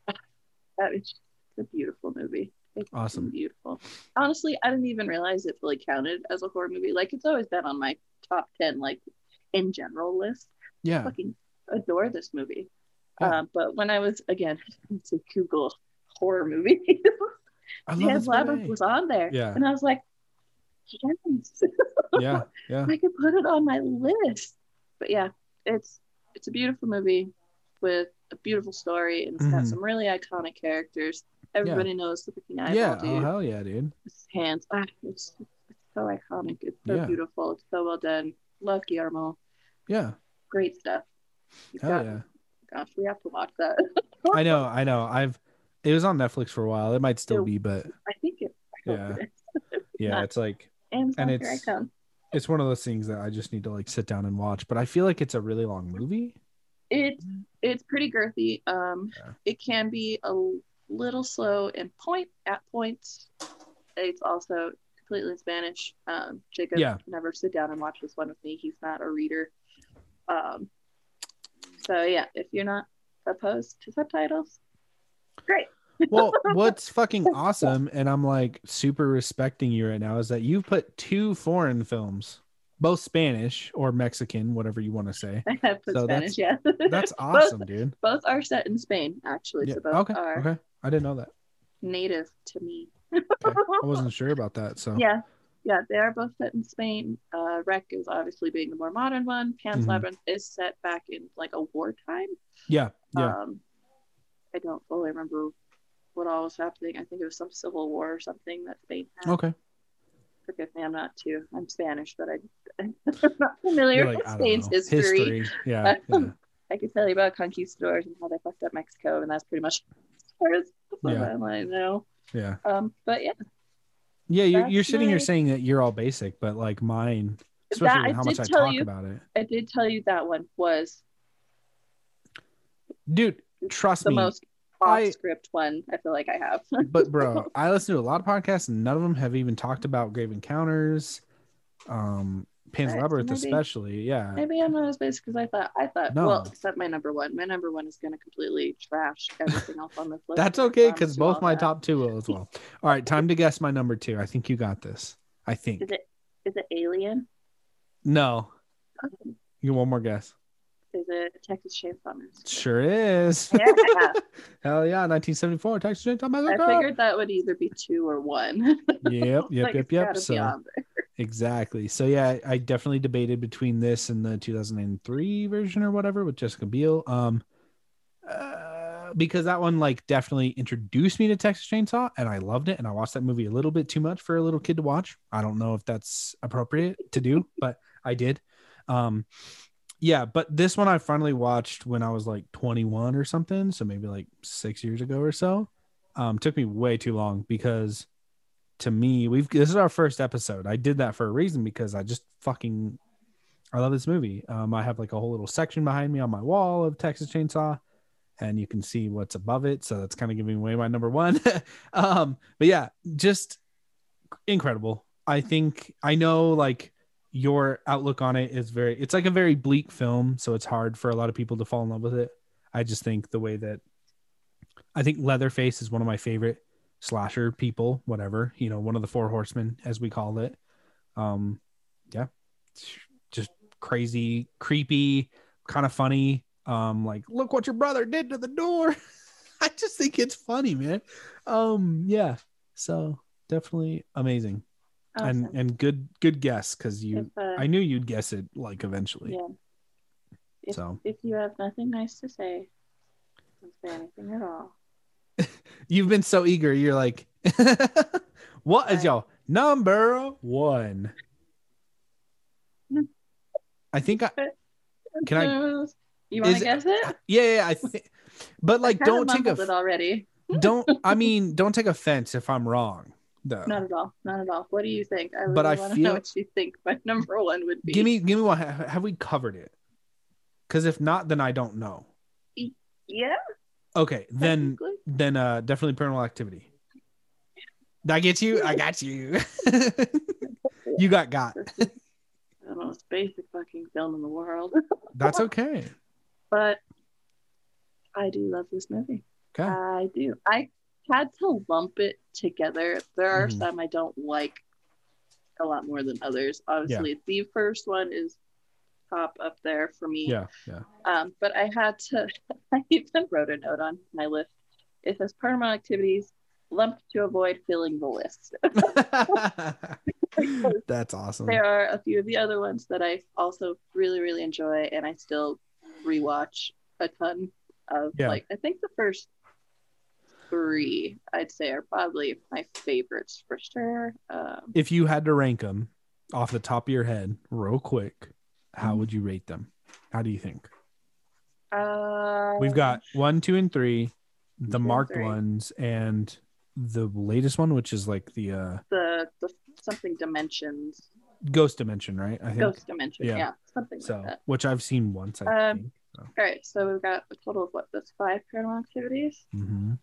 that is a beautiful movie. It's Awesome. Beautiful. Honestly, I didn't even realize it fully counted as a horror movie. Like it's always been on my top ten, like in general list. Yeah. Fucking adore this movie. Yeah. Um, but when I was again to Google horror movie, love Labyrinth was on there. Yeah. And I was like, yes. Yeah, yeah, I could put it on my list. But yeah, it's it's a beautiful movie with a beautiful story and it's got Mhm. some really iconic characters. Everybody knows the freaking eyeball yeah. dude. Oh hell yeah, dude. His hands. Ah, it's, it's so iconic. It's so Yeah. beautiful. It's so well done. Love Guillermo. Yeah, Great stuff. You've hell got- yeah. Gosh, we have to watch that. I know, I know. I've it was on Netflix for a while. It might still be, but I think it. I Yeah. it yeah, it's like Amazon, And it's- it's one of those things that I just need to like sit down and watch. But I feel like it's a really long movie. It's it's pretty girthy. Um, Yeah. it can be a little slow in point at points. It's also completely in Spanish. Um, Jacob Yeah. never sit down and watch this one with me. He's not a reader. Um, so yeah, if you're not opposed to subtitles, great. Well, what's fucking awesome, and I'm like super respecting you right now, is that you've put two foreign films, both Spanish or Mexican, whatever you want to say. I have put So Spanish. Yeah, That's Both- awesome, dude. Both are set in Spain, actually. Yeah. So both Okay. are Okay. I didn't know that. native to me. Okay. I wasn't sure about that. So Yeah, yeah, they are both set in Spain. Uh, Rec is obviously being the more modern one. Pan's Mhm. Labyrinth is set back in like a wartime. yeah, yeah. Um, I don't fully remember what all was happening. I think it was some civil war or something that Spain had. okay. Forgive me, I'm not too. I'm Spanish, but I, I'm not familiar like, with Spain's know. history. Yeah. yeah. I can tell you about conquistadors and how they fucked up Mexico, and that's pretty much as far as Yeah. I know. Yeah. Um, but yeah, Yeah, you're, you're sitting here saying that you're all basic, but like mine, especially with how much I talk you. about it. I did tell you that one was Dude, trust the me. The most off script one I feel like I have. but bro, I listen to a lot of podcasts and none of them have even talked about Grave Encounters, um, Pan's Alright, Labyrinth, maybe- especially. Yeah. Maybe I'm not as basic because I thought. I thought. No. Well, except my number one. My number one is going to completely trash everything else on this list. That's okay because both my that. top two will as well. All right, time to guess my number two. I think you got this. I think. Is it? Is it Alien? No. Um, You one more guess. Is it Texas Chainsaw Massacre? Sure is. Yeah. Hell yeah, 1974 Texas Chainsaw I figured that would either be two or one. Yep, yep, Like, yep, yep. So exactly. So yeah, I definitely debated between this and the 2003 version or whatever with Jessica Biel. Um, uh, because that one like definitely introduced me to Texas Chainsaw, and I loved it, and I watched that movie a little bit too much for a little kid to watch. I don't know if that's appropriate to do, but I did. Um, yeah, but this one I finally watched when I was like 21 or something, so maybe like six years ago or so. Um, took me way too long because to me, we've this is our first episode. I did that for a reason because I just fucking I love this movie. Um, I have like a whole little section behind me on my wall of Texas Chainsaw, and you can see what's above it. So that's kind of giving away my number one. um, but yeah, just incredible. I think I know like your outlook on it is very it's like a very bleak film, so it's hard for a lot of people to fall in love with it. I just think the way that I think Leatherface is one of my favorite slasher people, whatever, you know, one of the four horsemen as we call it. Um yeah. Just crazy, creepy, kind of funny. Um like look what your brother did to the door. I just think it's funny, man. Um yeah. So definitely amazing Awesome. and good good guess because you If, uh, I knew you'd guess it like eventually. yeah. If, So. if you have nothing nice to say, don't say anything at all. You've been so eager. You're like, what is y'all number one? I think I Can I- You want to guess it? yeah, yeah I think, but like don't take a already. don't I mean don't take offense if I'm wrong though. Not at all. Not at all. What do you think? I really But I want to know what you think my number one would be. Give me give me one. Ha- Have we covered it? Because if not, then I don't know. Yeah. Okay, then then uh definitely paranormal activity. Did I get you? I got you. you got got. the most basic fucking film in the world. That's okay. but I do love this movie. Okay. I do. I had to lump it together. There are Mhm. some I don't like a lot more than others. Obviously, the first one is top up there for me. Yeah, yeah. Um, but I had to. I even wrote a note on my list. It says paranormal activities lumped to avoid filling the list. That's awesome. there are a few of the other ones that I also really, really enjoy, and I still rewatch a ton of. Yeah. Like, I think the first three, I'd say, are probably my favorites for sure. Um, If you had to rank them off the top of your head, real quick, how would you rate them? How do you think? uh, We've got one, two, and three, the Two marked three. ones, and the latest one, which is like the uh the the something dimensions, ghost dimension, right? I think ghost dimension, Yeah. yeah, something so. like that. Which I've seen once. I Um, think. So. All right, so we've got a total of what? That's five paranormal activities. hmm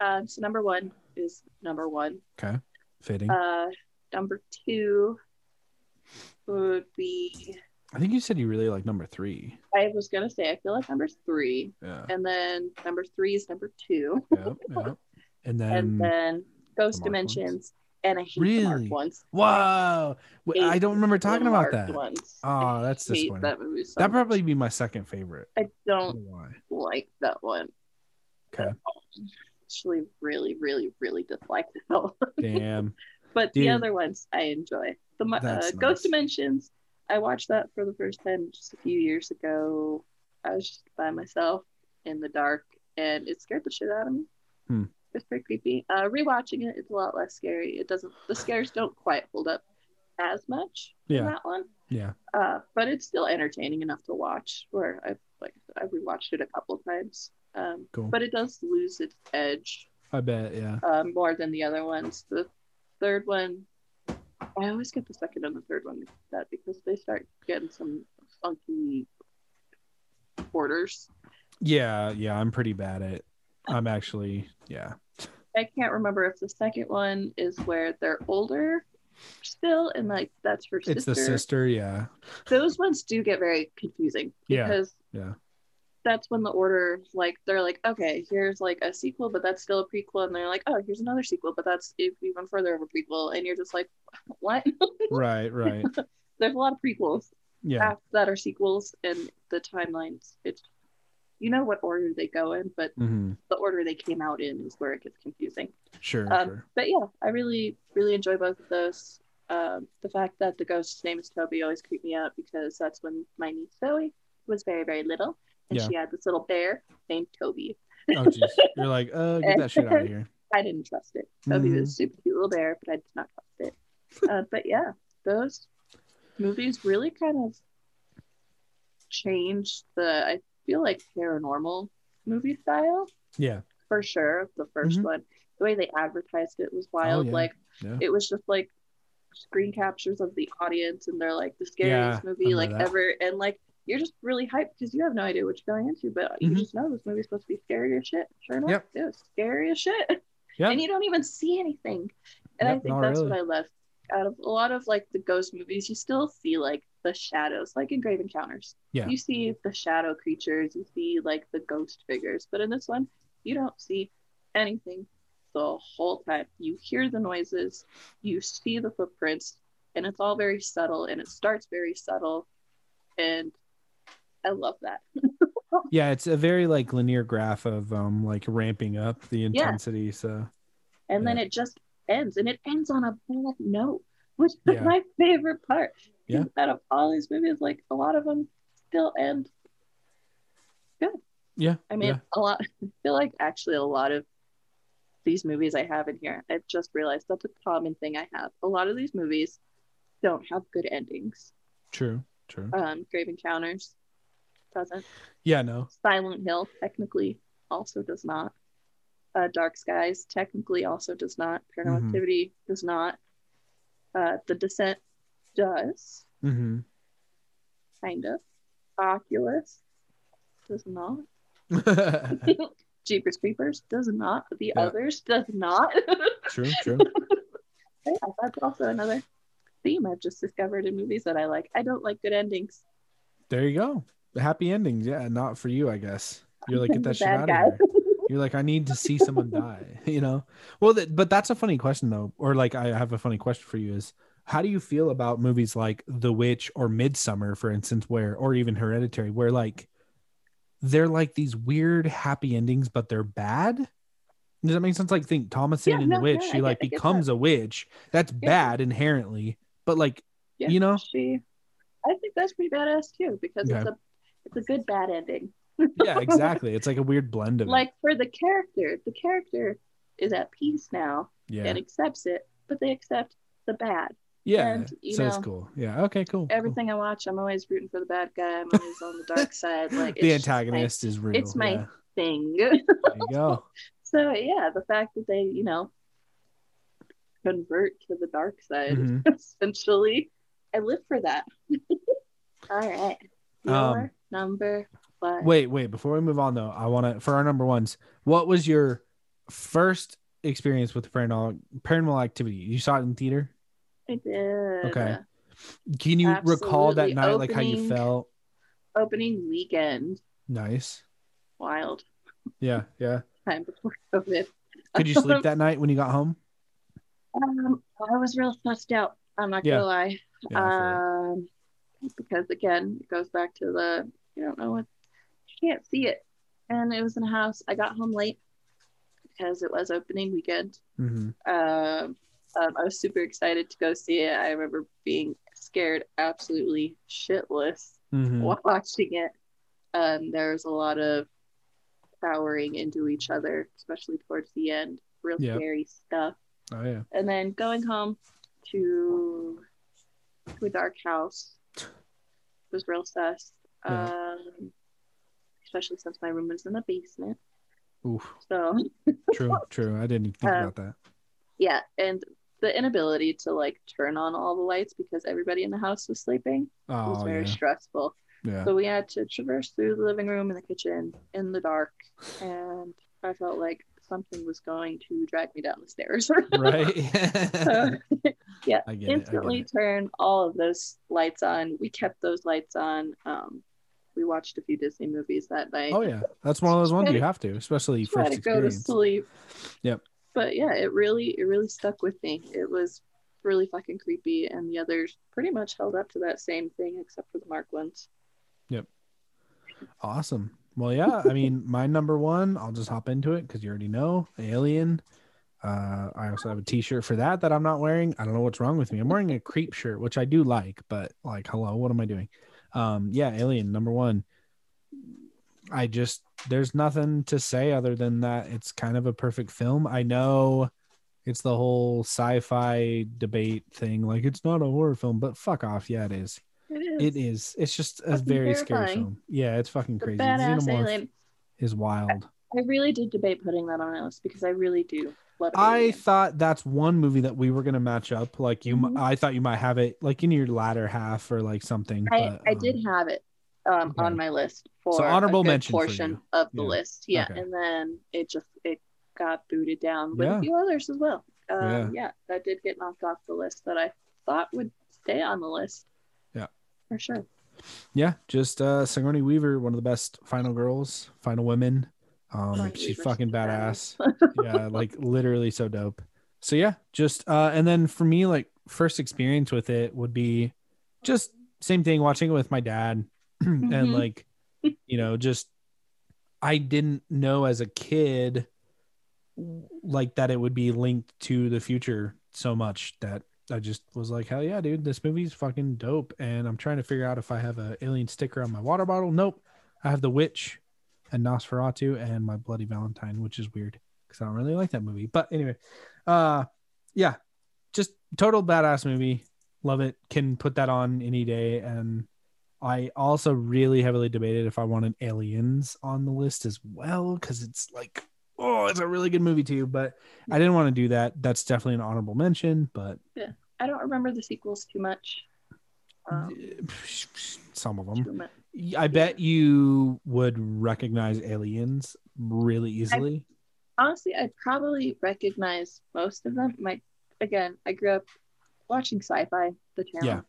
Um, so number one is number one. Okay, fitting. Uh, number two would be. I think you said you really like number three. I was gonna say I feel like number three, Yeah. and then number three is number two, Yep. yep. And then, and then Ghost the marked ones? Dimensions, and I hate the Really? marked ones. wow, Wait, I don't remember talking The about that. Ones. Oh, that's disappointing. that movie. So That'd much. probably be my second favorite. I I don't don't like that one. Okay. Actually, really, really, really dislike one. Damn. But Dude. the other ones I enjoy. The uh, That's Ghost. Dimensions. I watched that for the first time just a few years ago. I was just by myself in the dark, and it scared the shit out of me. Hmm. It's pretty creepy. Uh, rewatching it, it's a lot less scary. It doesn't. The scares don't quite hold up as much in Yeah. that one. Yeah. Uh, but it's still entertaining enough to watch. Where I've like I've rewatched it a couple times. Um, Cool. but it does lose its edge I bet. Yeah. um, more than the other ones. The third one, I always get the second and the third one up because they start getting some funky orders. Yeah. Yeah. I'm pretty bad at. I'm actually. Yeah. I can't remember if the second one is where they're older still, and like that's her sister. It's the sister. Yeah. Those ones do get very confusing Yeah, because yeah. That's when the order like they're like okay here's like a sequel but that's still a prequel and they're like oh here's another sequel but that's even further of a prequel and you're just like what Right. Right. there's a lot of prequels Yeah. that are sequels and the timelines it's you know what order they go in but hmm the order they came out in is where it gets confusing Sure. um, sure. but yeah i really really enjoy both of those um, the fact that the ghost's name is toby always creeped me out because that's when my niece zoe was very very little and Yeah. she had this little bear named toby Oh, jeez. You're like, uh, get that shit out of here. i didn't trust it toby Mhm. was a super cute little bear but i did not trust it uh, but yeah those movies really kind of changed the i feel like paranormal movie style Yeah. for sure the 1st Mhm. one the way they advertised it was wild yeah. like Yeah. it was just like screen captures of the audience and they're like the scariest Yeah, movie like that. ever and like you're just really hyped because you have no idea what you're going into but you Mhm. just know this movie's supposed to be scary as shit sure enough Yep. it was scary as shit Yep. and you don't even see anything and i think that's really. what i love out of a lot of like the ghost movies you still see like the shadows like in grave encounters Yeah. you see the shadow creatures you see like the ghost figures but in this one you don't see anything the whole time you hear the noises you see the footprints and it's all very subtle and it starts very subtle and i love that Yeah. It's a very like linear graph of um like ramping up the intensity. So and then it just ends and it ends on a bad note which is Yeah. my favorite part Yeah. out of all these movies like a lot of them still end good. yeah. i mean yeah. a lot i feel like actually a lot of these movies i have in here i've just realized that's a common thing i have a lot of these movies don't have good endings True. True. um grave encounters doesn't Yeah. No. silent hill technically also does not uh, dark skies technically also does not paranormal Mhm. activity does not uh, the descent does hmm kind of oculus does not jeepers creepers does not the Yeah. others does not true. True. yeah, that's also another theme i've just discovered in movies that i like i don't like good endings There you go. The happy endings. Yeah. Not for you, I guess. You're like, get that shit out guy. of here. You're like, I need to see someone die, you know? Well, th- but that's a funny question, though. Or like, I have a funny question for you is how do you feel about movies like The Witch or Midsommar, for instance, where, or even Hereditary, where like they're like these weird happy endings, but they're bad? Does that make sense? Like, think Thomasin Yeah, in no, The Witch, yeah, she like becomes a witch. That's Yeah. bad inherently, but like You know? she. I think that's pretty badass too because it's a it's a good bad ending. yeah, exactly. It's like a weird blend of it. Like for the character, the character is at peace now Yeah. and accepts it, but they accept the bad. Yeah. and, you So it's cool. Yeah. Okay, cool. cool. Everything I watch, I'm always rooting for the bad guy. I'm always on the dark side. Like the just my antagonist is real. it's my- yeah. thing. There you go. so yeah, the fact that they, you know, convert to the dark side, Mhm. essentially, I live for that. All right, Um, number one. Wait, wait. Before we move on, though, I want to for our number ones. What was your first experience with paranormal paranormal activity? You saw it in theater. I did. Okay. Can you recall that Absolutely. night, like how you felt? Opening weekend, Nice. wild Yeah, yeah. time before COVID. Could you sleep that night when you got home? Um, I was real fussed out. I'm not Yeah. gonna lie. Yeah, um, because again, it goes back to the you don't know what you can't see it, and it was in a house. I got home late because it was opening weekend. Mhm. Um, um, I was super excited to go see it. I remember being scared absolutely shitless Mhm. watching it. Um, there was a lot of powering into each other, especially towards the end. Real Yeah. scary stuff Oh yeah. and then going home to to a dark house was real sus. Yeah. Um, especially since my room was in the basement. Oof. So True. True. I didn't think Uh, about that. yeah, and the inability to like turn on all the lights because everybody in the house was sleeping was Oh very yeah. stressful. Yeah. So we had to traverse through the living room and the kitchen in the dark, and I felt like something was going to drag me down the stairs. right. So, yeah, I get it. I instantly turn all of those lights on. We kept those lights on. Um, we watched a few Disney movies that night. Oh yeah, that's one of those ones you have to, especially Try first to go to sleep. Yep. But yeah, it really, it really stuck with me. It was really fucking creepy, and the others pretty much held up to that same thing, except for the Mark ones. Yep. Awesome. Well, yeah. I mean, my number one, I'll just hop into it because you already know Alien. Uh, I also have a T-shirt for that that I'm not wearing. I don't know what's wrong with me. I'm wearing a creep shirt, which I do like, but like, hello, what am I doing? Um, yeah, Alien number one. I just there's nothing to say other than that it's kind of a perfect film. I know it's the whole sci-fi debate thing, like it's not a horror film, but fuck off, yeah, it is. It is. It is. It's just a very scary film. Yeah, it's fucking The crazy. Xenomorph alien. is wild. I really did debate putting that on my list because I really do love I thought that's one movie that we were gonna match up. Like you, m Mhm. I thought you might have it like in your latter half or like something. I, but, I um, did have it um, on my list for So honorable mention portion of the Yeah. list. Yeah, Okay. and then it just it got booted down with Yeah. a few others as well. Um, yeah. that did get knocked off the list that I thought would stay on the list. For sure. Yeah, just uh Sigourney Weaver, one of the best final girls, final women. Um, Sigourney she's fucking badass. yeah, like literally so dope. So yeah, just uh and then for me, like first experience with it would be just same thing, watching it with my dad, and Mhm. like you know, just I didn't know as a kid like that it would be linked to the future so much that I just was like, hell yeah, dude, this movie's fucking dope. And I'm trying to figure out if I have an alien sticker on my water bottle. Nope. I have the witch and Nosferatu and my bloody Valentine, which is weird because I don't really like that movie. But anyway, uh yeah, just total badass movie. Love it. Can put that on any day. And I also really heavily debated if I wanted aliens on the list as well, because it's like, oh, it's a really good movie too. But I didn't want to do that. That's definitely an honorable mention, but yeah, I don't remember the sequels too much. Um, some of them. I bet you would recognize aliens really easily. Honestly, I probably recognize most of them. My again, I grew up watching sci-fi, the channel. Yeah.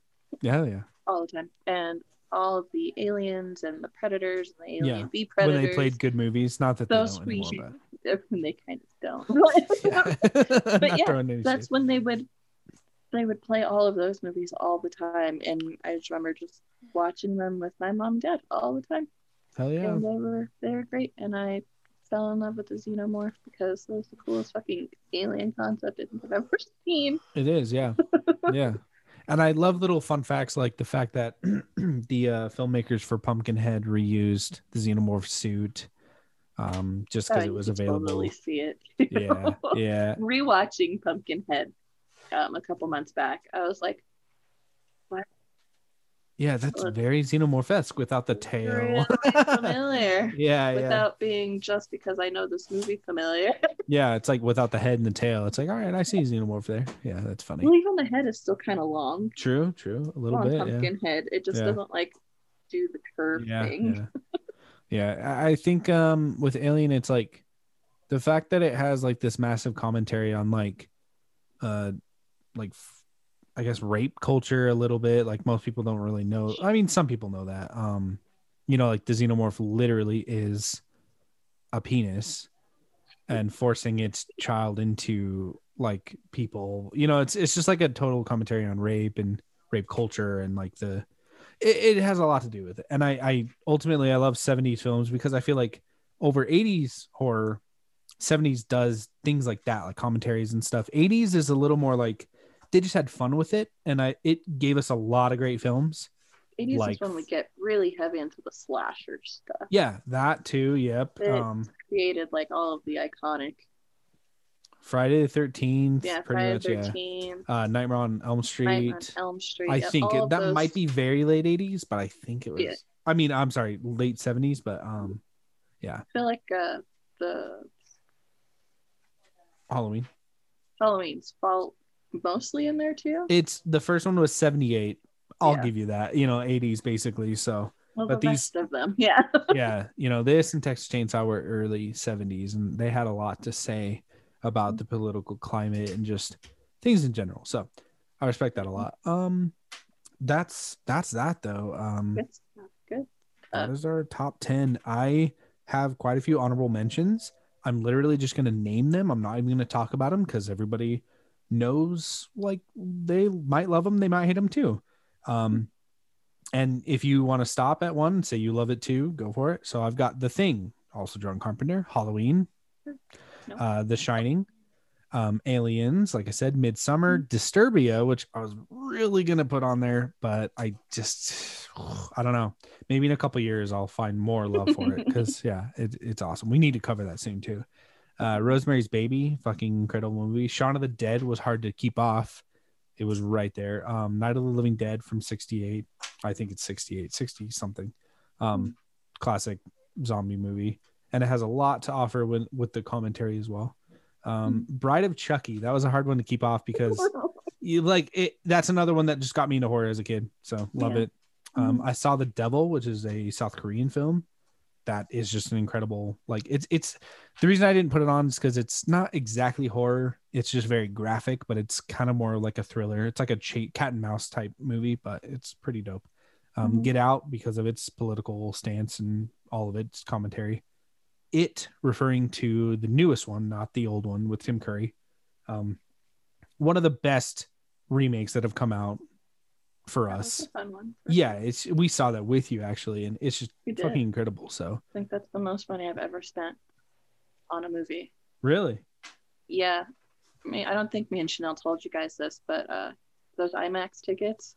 Yeah, yeah. all the time, and all of the aliens and the predators and the alien Yeah, B When they played good movies, not that they those don't anymore, we- when they kind of don't. but, yeah, That's shade. when they would they would play all of those movies all the time, and I just remember just watching them with my mom and dad all the time, Hell yeah. and they were they were great, and I fell in love with the xenomorph because it was the coolest fucking alien concept I've ever seen. It is, yeah. yeah. And I love little fun facts like the fact that the uh, filmmakers for Pumpkinhead reused the xenomorph suit um, just because Oh, it was available. Totally see it. Yeah, yeah. Rewatching Pumpkinhead um, a couple months back, I was like, "What?" Yeah, that's Look. very xenomorph-esque without the tail. really familiar. yeah, yeah. Without being just because I know this movie familiar. Yeah, it's like without the head and the tail. It's like, all right, I see xenomorph there. Yeah, that's funny. well, even the head is still kind of long. True, true. A little on bit. Yeah. It just Yeah. doesn't like do the curve yeah, thing. yeah. Yeah, I think um with Alien, it's like the fact that it has like this massive commentary on like, uh, like I guess rape culture a little bit. Like most people don't really know. I mean, some people know that. Um, you know, like the xenomorph literally is a penis and forcing its child into like people. You know, it's it's just like a total commentary on rape and rape culture and like the it, it has a lot to do with it. And I, I ultimately I love 70s films because I feel like over 80s horror, 70s does things like that, like commentaries and stuff. 80s is a little more like they just had fun with it, and I it gave us a lot of great films. 80s Like- is when we get really heavy into the slasher stuff. Yeah, that too. Yep. It- Um, Created like all of the iconic, Friday the 13th. yeah, pretty Friday much. the Yeah. 13th, Uh, Nightmare on Elm Street. Nightmare on Elm Street. I think it, that those- might be very late 80s, but I think it was. Yeah. I mean, I'm sorry, late 70s, but um, yeah. I feel like uh, the Halloween. Halloween's fall mostly in there too. It's the first one was 78. I'll Yeah. give you that. You know, 80s basically. So well, but the these- of them, yeah. yeah, you know, this and Texas Chainsaw were early 70s, and they had a lot to say about the political climate and just things in general. So I respect that a lot. Um, that's that's that though. Um, Good stuff. Good. that is our top 10. I have quite a few honorable mentions. I'm literally just going to name them. I'm not even going to talk about them because everybody knows like they might love them, they might hate them too. Um, and if you want to stop at one and say you love it too, go for it. So I've got The Thing, also John Carpenter, Halloween, No. uh, The Shining, um, Aliens, like I said, Midsommar, Disturbia, which I was really gonna put on there, but I just I don't know. Maybe in a couple years I'll find more love for it because yeah, it, it's awesome. We need to cover that soon too. Uh, Rosemary's Baby, fucking incredible movie. Shaun of the Dead was hard to keep off. It was right there. Um, Night of the Living Dead from 68. I think it's 68, 60 something. Um, classic zombie movie. And it has a lot to offer with, with the commentary as well. Um, Bride of Chucky. That was a hard one to keep off because you like it. That's another one that just got me into horror as a kid. So love Yeah. it. Um, I saw The Devil, which is a South Korean film. That is just an incredible, like it's it's the reason I didn't put it on is because it's not exactly horror. It's just very graphic, but it's kind of more like a thriller. It's like a cha- cat and mouse type movie, but it's pretty dope. Um, Mhm. Get Out because of its political stance and all of its commentary. It referring to the newest one, not the old one with Tim Curry. Um, one of the best remakes that have come out for That us. fun one. for Yeah, sure. it's we saw that with you actually, and it's just fucking incredible. So I think that's the most money I've ever spent on a movie. really, Yeah. I mean, I don't think me and Chanel told you guys this, but uh, those IMAX tickets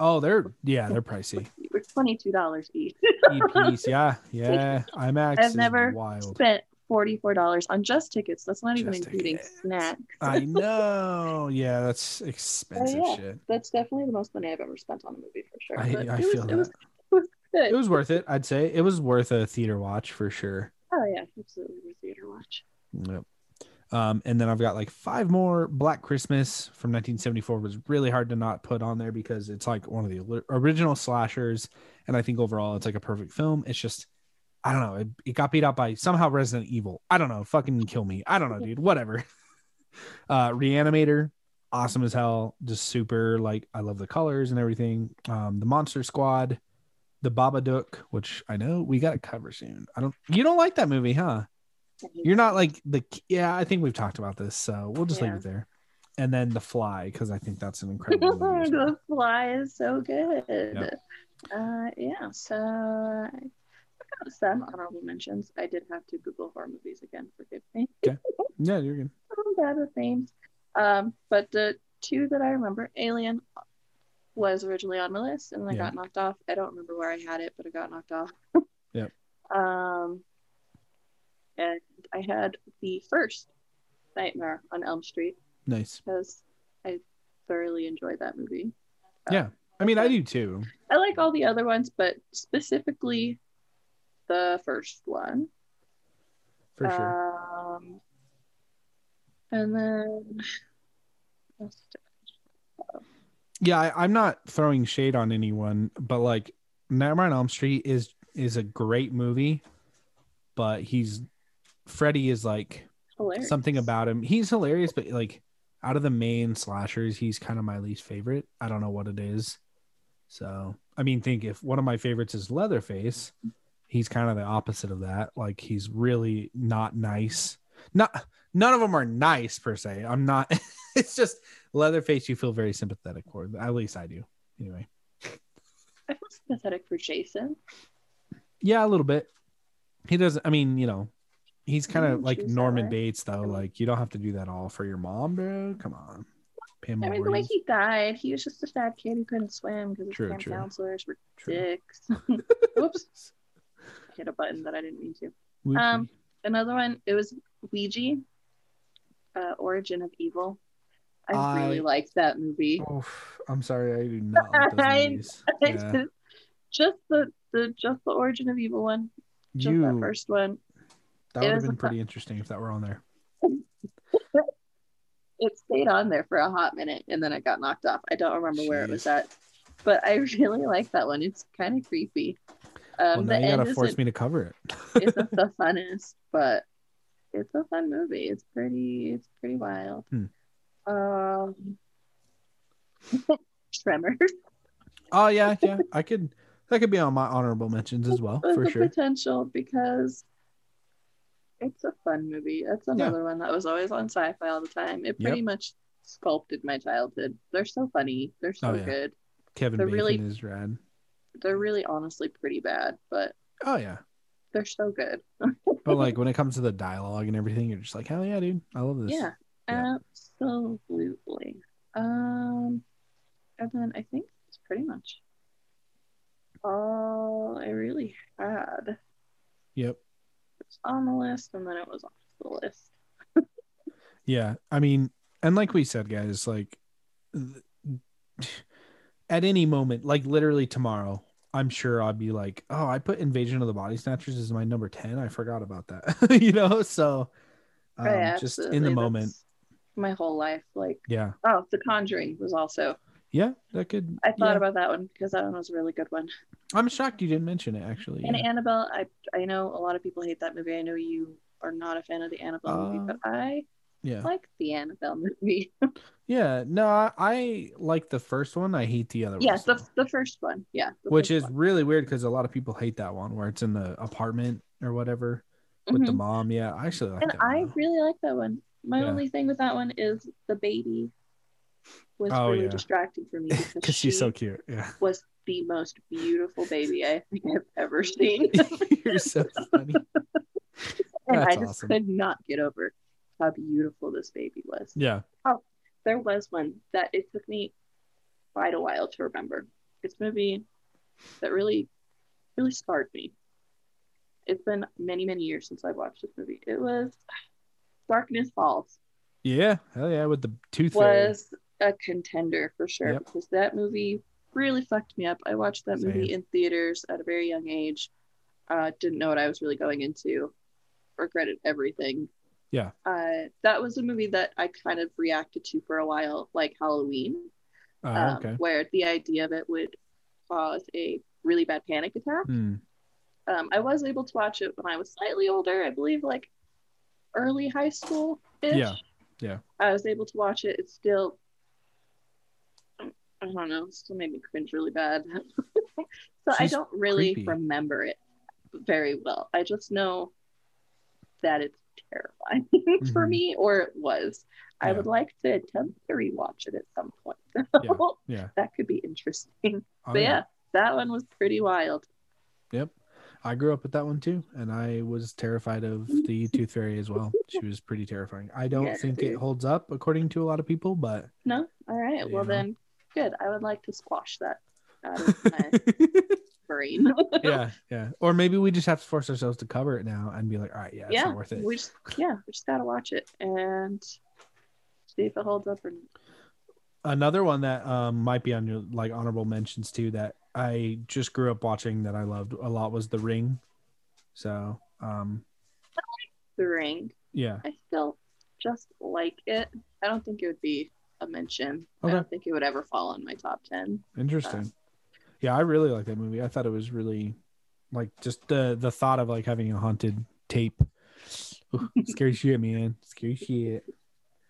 oh, they're yeah, they're pricey. were twenty two dollars each. EPs, yeah, yeah. IMAX I've never wild. Spent forty four dollars on just tickets. That's not even including tickets. snacks. I know. Yeah, that's oh, expensive Oh, yeah. shit. That's definitely the most money I've ever spent on a movie for sure. I, I it was, feel it that. was, it was good. It was worth it. I'd say it was worth a theater watch for sure. oh yeah, absolutely a theater watch. Yep. Um, and then I've got like five more. Black Christmas from 1974 was really hard to not put on there because it's like one of the original slashers, and I think overall it's like a perfect film. It's just, I don't know. It, it got beat out by somehow Resident Evil. I don't know. Fucking kill me. I don't know, dude. Whatever. Uh, Reanimator, awesome as hell. Just super. Like I love the colors and everything. Um, the Monster Squad, the Babadook, which I know we got to cover soon. I don't. You don't like that movie, huh? You're not like the yeah. I think we've talked about this, so we'll just leave it there. And then the Fly, because I think that's an incredible the fly is so good. Yep. Uh, yeah, so I got some honorable mentions. I did have to Google horror movies again. Forgive me. Yeah, you're good. I'm bad with names. Um, but the two that I remember, Alien, was originally on my list and then I Yeah. got knocked off. I don't remember where I had it, but I got knocked off. Yep. Um, and I had the first Nightmare on Elm Street Nice. because I thoroughly enjoyed that movie. Yeah. I mean, I do too. I like all the other ones, but specifically the first one. For sure. Um, and then Yeah, I, I'm not throwing shade on anyone, but like Nightmare on Elm Street is is a great movie, but he's Freddy is like hilarious. something about him. He's hilarious, but like out of the main slashers, he's kind of my least favorite. I don't know what it is. So I mean, think if one of my favorites is Leatherface, he's kind of the opposite of that. Like he's really not nice. Not none of them are nice per se. I'm not. it's just Leatherface. You feel very sympathetic for. At least I do. Anyway, I feel sympathetic for Jason. yeah, a little bit. He doesn't. I mean, you know, he's kind of Mm, like Norman. Bates though. Like you don't have to do that all for your mom, bro. Come on, I mean, the way he died, he was just a sad kid who couldn't swim because his True, camp true. counselors were True. dicks. Whoops. Hit a button that I didn't mean to. Um, Another one, it was Ouija, uh, Origin of Evil. I, really I- liked that movie. I'm sorry, I do not like those I-. Yeah. just the, the just the Origin of Evil one, just that first one. That would have been pretty interesting if that were on there. It stayed on there for a hot minute and then it got knocked off. I don't remember where it was at, but I really like that one. It's kind of creepy. Well, Um, now the you gotta force me to cover it. it. isn't the funnest, but it's a fun movie. It's pretty. It's pretty wild. Hmm. Um, Tremors. oh yeah, yeah, I could. That could be on my honorable mentions as well, There's for sure. potential because it's a fun movie. That's another one that was always on sci-fi all the time. It pretty Yep. much sculpted my childhood. They're so funny. They're so Oh, yeah. good. Kevin they're Bacon really- is rad. They're really honestly pretty bad, but Oh yeah, they're so good. but like when it comes to the dialogue and everything, you're just like, hell yeah, dude, I love this. Yeah, Yeah. absolutely. Um, and then I think it's pretty much all I really had. Yep. It's on the list, and then it was off the list. Yeah, I mean, and like we said, guys, like th- at any moment, like literally tomorrow, I'm sure I'd be like, oh, I put Invasion of the Body Snatchers as my number ten. I forgot about that, you know. So, um, Yeah, just in the moment, That's My whole life, like yeah, oh, The Conjuring was also. yeah, that could. I thought yeah. about that one because that one was a really good one. I'm shocked you didn't mention it. Actually, And yeah. Annabelle, I I know a lot of people hate that movie. I know you are not a fan of the Annabelle movie, Uh, but I yeah, like the Annabelle movie. yeah. No, I, I like the first one. I hate the other one. yes, the, the first one. Yeah. which is one. really weird because a lot of people hate that one where it's in the apartment or whatever with the Mhm. mom. Yeah, I actually like and that. one, I though. really like that one. My Yeah. only thing with that one is the baby was Oh, really yeah. distracting for me because because she she's so cute. Yeah, was the most beautiful baby I think I've ever seen. you're so funny. and I just awesome. could not get over how beautiful this baby was. Yeah, Oh, There was one that it took me quite a while to remember. It's a movie that really, really scarred me. It's been many, many years since I've watched this movie. It was Darkness Falls. yeah, hell yeah, with the tooth fairy. A contender for sure Yep. because that movie really fucked me up. I watched that movie in theaters at a very young age. Uh, didn't know what I was really going into. Regretted everything. Yeah. Uh, that was a movie that I kind of reacted to for a while, like Halloween, Oh, um, okay. where the idea of it would cause a really bad panic attack. Hmm. Um, I was able to watch it when I was slightly older. I believe like early high school. Yeah, yeah. I was able to watch it. It still, I don't know, still made me cringe really bad. so I don't really creepy. remember it very well. I just know that it's terrifying for Mhm. me, or it was. I would like to attempt to rewatch it at some point. Yeah. that could be interesting. Oh, but yeah, that one was pretty wild. Yep. I grew up with that one too, and I was terrified of the Tooth Fairy as well. She was pretty terrifying. I don't Yeah, think it holds up according to a lot of people, but No, all right. Well Yeah. then, good. I would like to squash that out of my brain. yeah, yeah. Or maybe we just have to force ourselves to cover it now and be like, all right, yeah, it's yeah, not worth it. we just yeah, we just gotta watch it and see if it holds up or Another one that um, might be on your like honorable mentions too that I just grew up watching that I loved a lot was The Ring. So, um, The Ring. yeah, I still just like it. I don't think it would be a mention. I don't think it would ever fall in my top ten. interesting. Yeah, I really like that movie. I thought it was really like just the the thought of like having a haunted tape. Ooh, scary shit, man. Scary shit.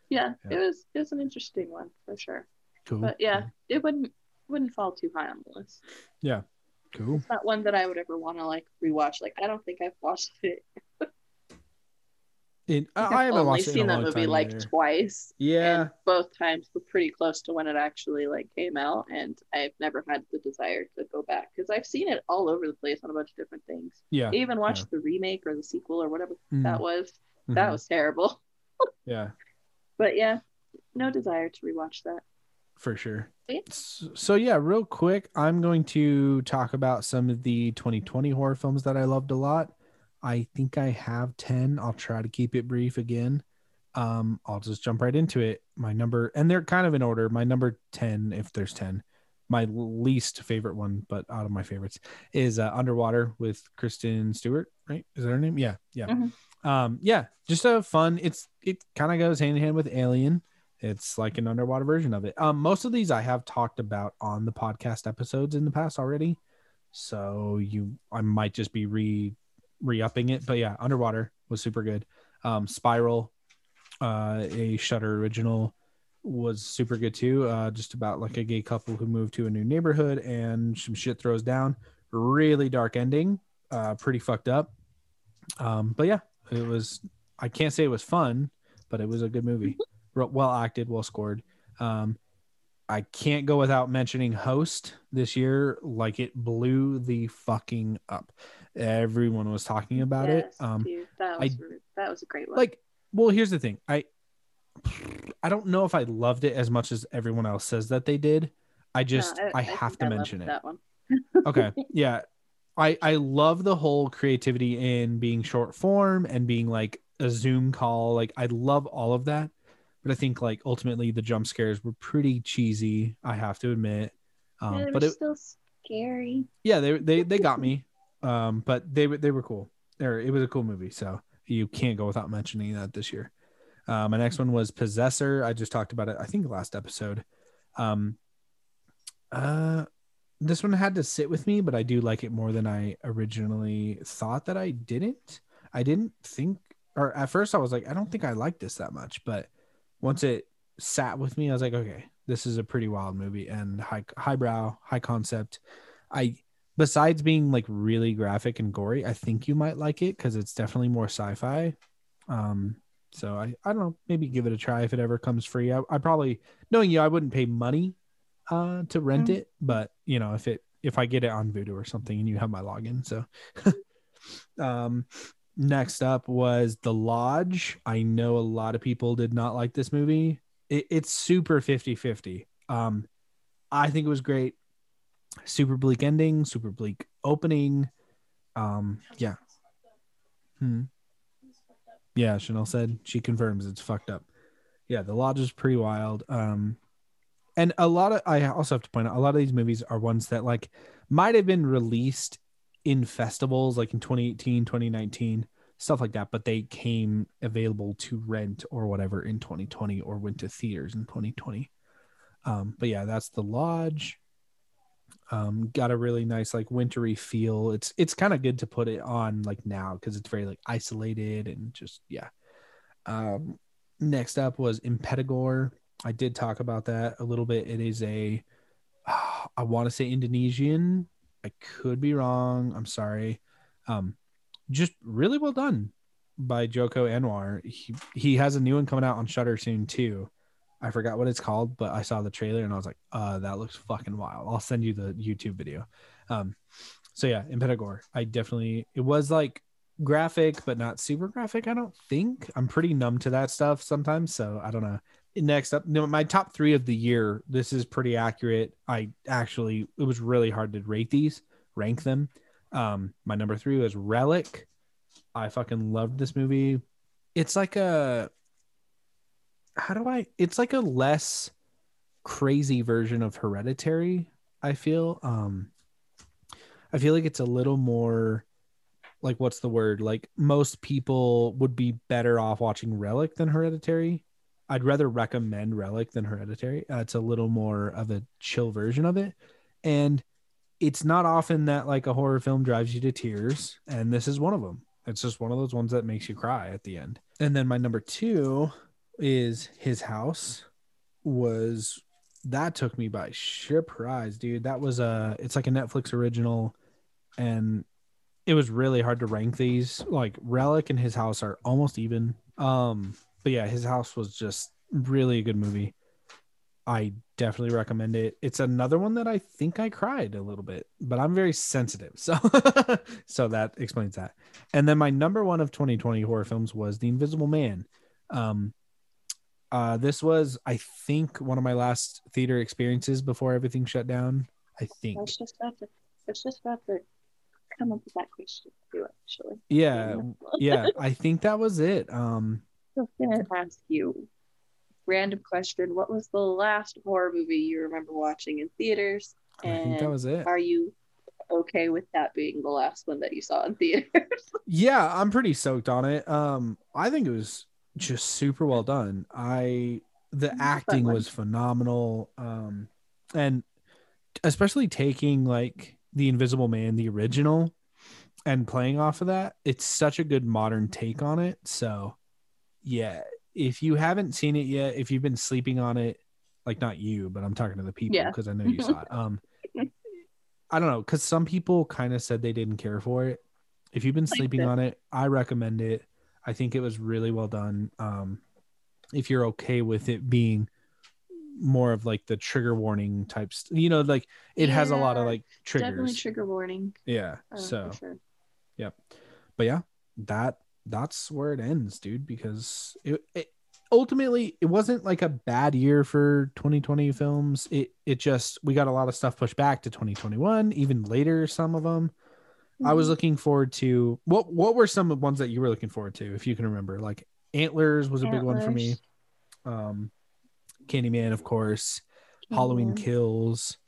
Yeah, Yeah. it was it was an interesting one for sure. Cool. But yeah, it wouldn't wouldn't fall too high on the list. Yeah. Cool. It's not one that I would ever want to like rewatch. Like I don't think I've watched it. It, I, haven't only watched it in seen that movie like twice. Yeah. and both times were pretty close to when it actually like came out, and I've never had the desire to go back because I've seen it all over the place on a bunch of different things. Yeah. I even watched the remake or the sequel or whatever Mm, that was. That mhm. was terrible. yeah. But yeah, no desire to rewatch that. for sure. Yeah. So yeah, real quick, I'm going to talk about some of the 2020 horror films that I loved a lot. I think I have 10. I'll try to keep it brief again. Um, I'll just jump right into it. My number, and they're kind of in order. My number 10, if there's 10, my least favorite one, but out of my favorites, is uh, Underwater with Kristen Stewart. Right? Is that her name? Yeah, yeah, Mhm. um, yeah. Just a fun. It's it kind of goes hand in hand with Alien. It's like an underwater version of it. Um, most of these I have talked about on the podcast episodes in the past already, so you I might just be re re upping it. But yeah, Underwater was super good. Um, Spiral, uh, a Shudder original, was super good too. Uh, just about like a gay couple who move to a new neighborhood and some shit throws down. Really dark ending. Uh, pretty fucked up. Um, but yeah, it was. I can't say it was fun, but it was a good movie. Well acted, well scored. Um, I can't go without mentioning Host this year. Like it blew the fucking up. Everyone was talking about it. Um, dude, that was re- that was a great one. like well here's the thing i i don't know if i loved it as much as everyone else says that they did i No, just i, think have to loved mention it That one. okay yeah i i love the whole creativity in being short form and being like a zoom call like i love all of that but i think like ultimately the jump scares were pretty cheesy i have to admit um Yeah, but it, still scary. yeah they they they got me um but they they were cool. Or it was a cool movie so you can't go without mentioning that this year. Uh, my next one was possessor. I just talked about it i think last episode. Um uh this one had to sit with me but i do like it more than i originally thought that i didn't. I didn't think or at first i was like i don't think i like this that much but once it sat with me i was like okay this is a pretty wild movie and high highbrow high concept. I besides being like really graphic and gory i think you might like it because it's definitely more sci-fi. Um so i i don't know maybe give it a try if it ever comes free. I, I probably knowing you i wouldn't pay money uh to rent Mm. it but you know if it if i get it on Vudu or something and you have my login so. Um next up was the lodge. I know a lot of people did not like this movie. It, it's super 50 50 um i think it was great super bleak ending super bleak opening. Um yeah. Hmm. yeah chanel said she confirms it's fucked up. Yeah the lodge is pretty wild. Um and a lot of i also have to point out a lot of these movies are ones that like might have been released in festivals like in 2018 2019 stuff like that but they came available to rent or whatever in 2020 or went to theaters in 2020 um but yeah that's the lodge um got a really nice like wintry feel. It's it's kind of good to put it on like now because it's very like isolated and just yeah. Um next up was Impetigore i did talk about that a little bit. It is a i want to say indonesian. I could be wrong. I'm sorry. Um just really well done by joko anwar. He he has a new one coming out on Shudder soon too I forgot what it's called, but I saw the trailer and I was like, uh, that looks fucking wild. I'll send you the YouTube video. Um, so yeah, Impetigore. I definitely it was like graphic, but not super graphic, I don't think. I'm pretty numb to that stuff sometimes. So I don't know. next up, no, my top three of the year. This is pretty accurate. I actually, it was really hard to rate these, rank them. Um, my number three was Relic. I fucking loved this movie. It's like a, how do I? It's like a less crazy version of Hereditary. I feel. Um, I feel like it's a little more like what's the word? Like most people would be better off watching Relic than Hereditary. I'd rather recommend Relic than Hereditary. Uh, it's a little more of a chill version of it, and it's not often that like a horror film drives you to tears, and this is one of them. It's just one of those ones that makes you cry at the end. And then my number two is His House. Was that took me by surprise, dude? That was a it's like a Netflix original, and it was really hard to rank these. Like Relic and His House are almost even. Um, but yeah, His House was just really a good movie. I definitely recommend it. It's another one that I think I cried a little bit, but I'm very sensitive. So so that explains that. And then my number one of 2020 horror films was The Invisible Man. Um uh this was I think one of my last theater experiences before everything shut down. I I think. was just about to, I was just about to come up with that question too, actually. Yeah, yeah, I think that was it. Um I was gonna ask you, random question: What was the last horror movie you remember watching in theaters? I think that was it. Are you okay with that being the last one that you saw in theaters? Yeah, I'm pretty soaked on it. Um, I think it was just super well done. I the acting was phenomenal. Um, and especially taking like the Invisible Man, the original, and playing off of that, it's such a good modern take on it. So, yeah, if you haven't seen it yet, if you've been sleeping on it, like not you, but I'm talking to the people Yeah. because I know you saw it. Um, I don't know because some people kind of said they didn't care for it. If you've been sleeping on it, I recommend it. I think it was really well done. Um, if you're okay with it being more of like the trigger warning types, you know, like it has a lot of like triggers. Definitely trigger warning. yeah. Uh, so, sure. but yeah, that that's where it ends, dude. Because it, it ultimately it wasn't like a bad year for 2020 films. It it just we got a lot of stuff pushed back to 2021, even later. Some of them. I was Mhm. looking forward to what what were some of the ones that you were looking forward to, if you can remember? Like Antlers was a big one for me. Antlers. Um Candyman, of course. Halloween Kills.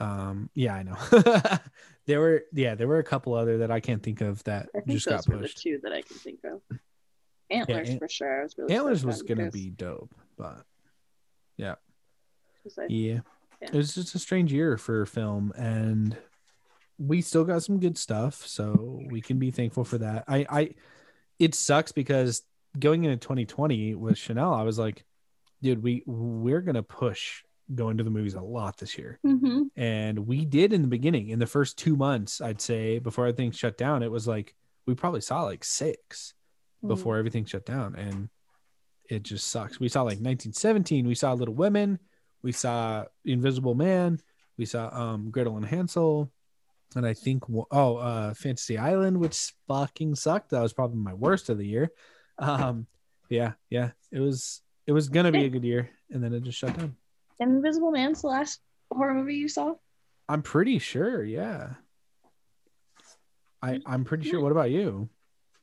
Um, yeah, I know. there were yeah, there were a couple other that I can't think of that I think just got those were the pushed. two that I can think of. Antlers Ant- for sure. I was really Antlers was gonna because- be dope, but I- yeah. Yeah. It was just a strange year for film and we still got some good stuff, so we can be thankful for that. I I it sucks because going into 2020 with Chanel, I was like, dude, we we're gonna push going to the movies a lot this year. Mhm. And we did in the beginning, in the first two months, I'd say, before everything shut down, it was like we probably saw like six Mm. before everything shut down. And it just sucks. We saw like 1917, we saw Little Women, we saw Invisible Man, we saw um Gretel and Hansel, and I think oh uh Fantasy Island, which fucking sucked. That was probably my worst of the year. Um yeah, yeah. It was it was gonna be a good year, and then it just shut down. Invisible Man's the last horror movie you saw? I'm pretty sure, yeah. I I'm pretty sure. What about you?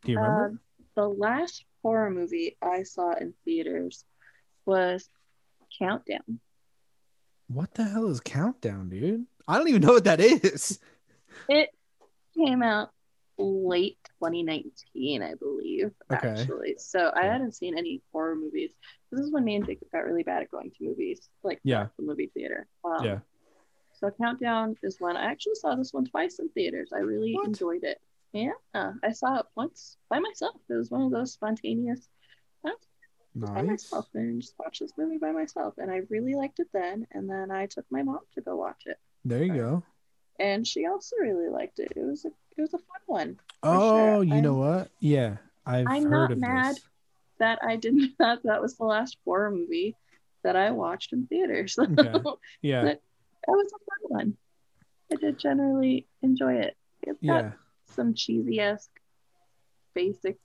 Do you remember? Um, the last horror movie I saw in theaters was Countdown. what the hell is Countdown, dude? I don't even know what that is. It came out late 2019, I believe, Okay. actually. So I hadn't seen any horror movies. This is when me and Jacob got really bad at going to movies, like Yeah. the movie theater. Um, Yeah. So Countdown is one. I actually saw this one twice in theaters. I really What? enjoyed it. Yeah, I saw it once by myself. It was one of those spontaneous by Nice. myself and just watched this movie by myself, and I really liked it then. And then I took my mom to go watch it, There you go. And she also really liked it. It was a it was a fun one. Oh, sure. you I'm- know what? Yeah, I've I'm not mad. this. That I didn't that that was the last horror movie that I watched in theaters. Okay. Yeah, But- That was a fun one. I did generally enjoy it. It's got yeah, some cheesy esque, basic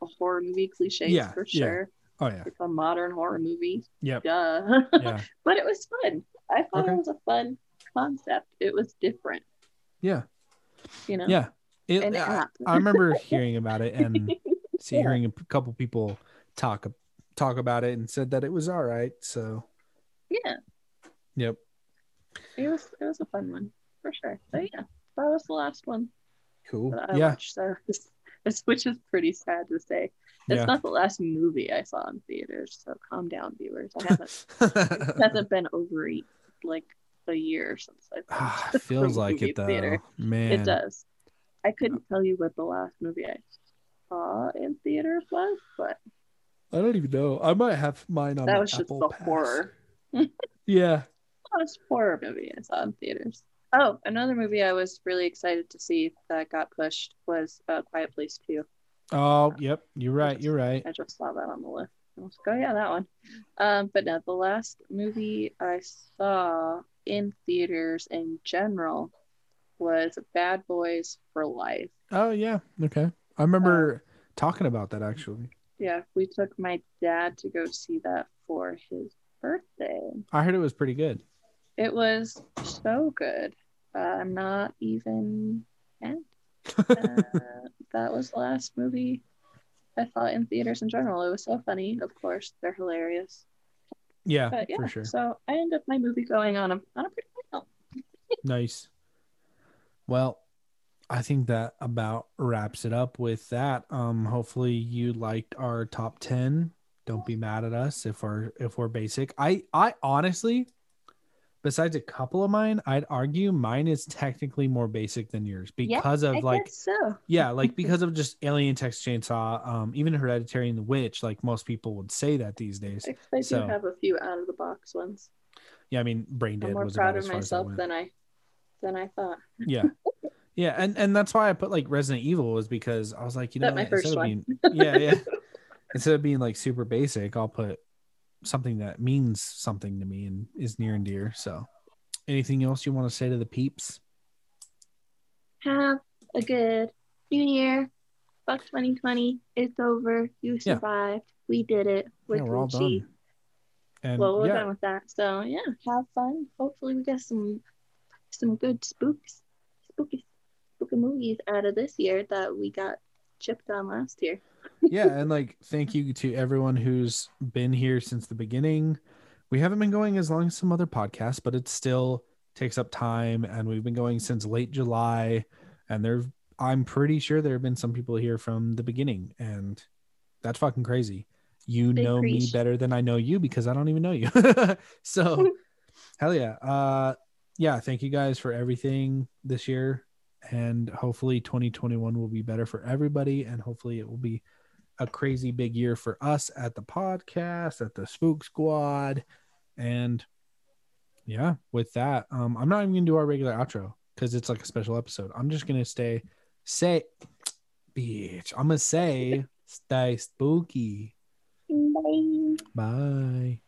horror movie cliches Yeah, for yeah. sure. Oh yeah. It's a modern horror movie. Yep. Duh. Yeah. but it was fun. I thought Okay. it was a fun concept. It was different, Yeah. you know. Yeah. It, An I. I remember hearing about it and see Yeah. hearing a couple people talk talk about it and said that it was all right. So Yeah, yep. it was it was a fun one for sure. So yeah, that was the last one Cool. I Yeah. watched. So which is pretty sad to say. It's Yeah. not the last movie I saw in theaters, so calm down, viewers. I haven't it hasn't been over a- like a year since I Ah, feels like it though. theater. Man. It does. I couldn't tell you what the last movie I saw in theaters was, but I don't even know. I might have mine on that was just Apple the Pass. horror. Yeah. last horror movie I saw in theaters. Oh, another movie I was really excited to see that got pushed was uh, Quiet Place 2. Oh, yep. You're right. You're right. I just saw that on the list. I was like, oh yeah, that one. Um, but no, the last movie I saw in theaters in general was Bad Boys for Life. Oh yeah. Okay. I remember talking about that actually. Yeah, we took my dad to go see that for his birthday. I heard it was pretty good. It was so good. Uh, I'm not even 10. uh, that was the last movie I saw in theaters in general. It was so funny, of course. They're hilarious. Yeah, But yeah, for sure. so I end up my movie going on a on a pretty note. Nice. Well, I think that about wraps it up with that. Um, hopefully you liked our top ten. Don't be mad at us if we're if we're basic. I I honestly, besides a couple of mine, I'd argue mine is technically more basic than yours Yeah, because of I like so. yeah, like because of just Alien, Texas Chainsaw, um, even Hereditary and The Witch. Like most people would say that these days. I do So- have a few out of the box ones. Yeah, I mean, Brain I'm Dead more was proud of as far as myself than I than I thought. yeah yeah and and that's why i put like resident evil was because i was like you know my first instead of one. being yeah yeah instead of being like super basic i'll put something that means something to me and is near and dear so anything else you want to say to the peeps Have a good new year. Fuck 2020. It's over. You Yeah. survived. We did it. We're yeah we're all done and well, we're yeah done with that. So yeah, have fun. Hopefully, we get some some good spooks, spooky, spooky movies out of this year that we got chipped on last year. Yeah and like thank you to everyone who's been here since the beginning. We haven't been going as long as some other podcasts but it still takes up time and we've been going since late july and there i'm pretty sure there have been some people here from the beginning and that's fucking crazy. You know me better than i know you because i don't even know you. So hell yeah. Uh yeah thank you guys for everything this year and hopefully 2021 will be better for everybody and hopefully it will be a crazy big year for us at the podcast at the spook squad. And yeah with that um i'm not even gonna do our regular outro because it's like a special episode. I'm just gonna stay say bitch i'm gonna say stay spooky. Bye. bye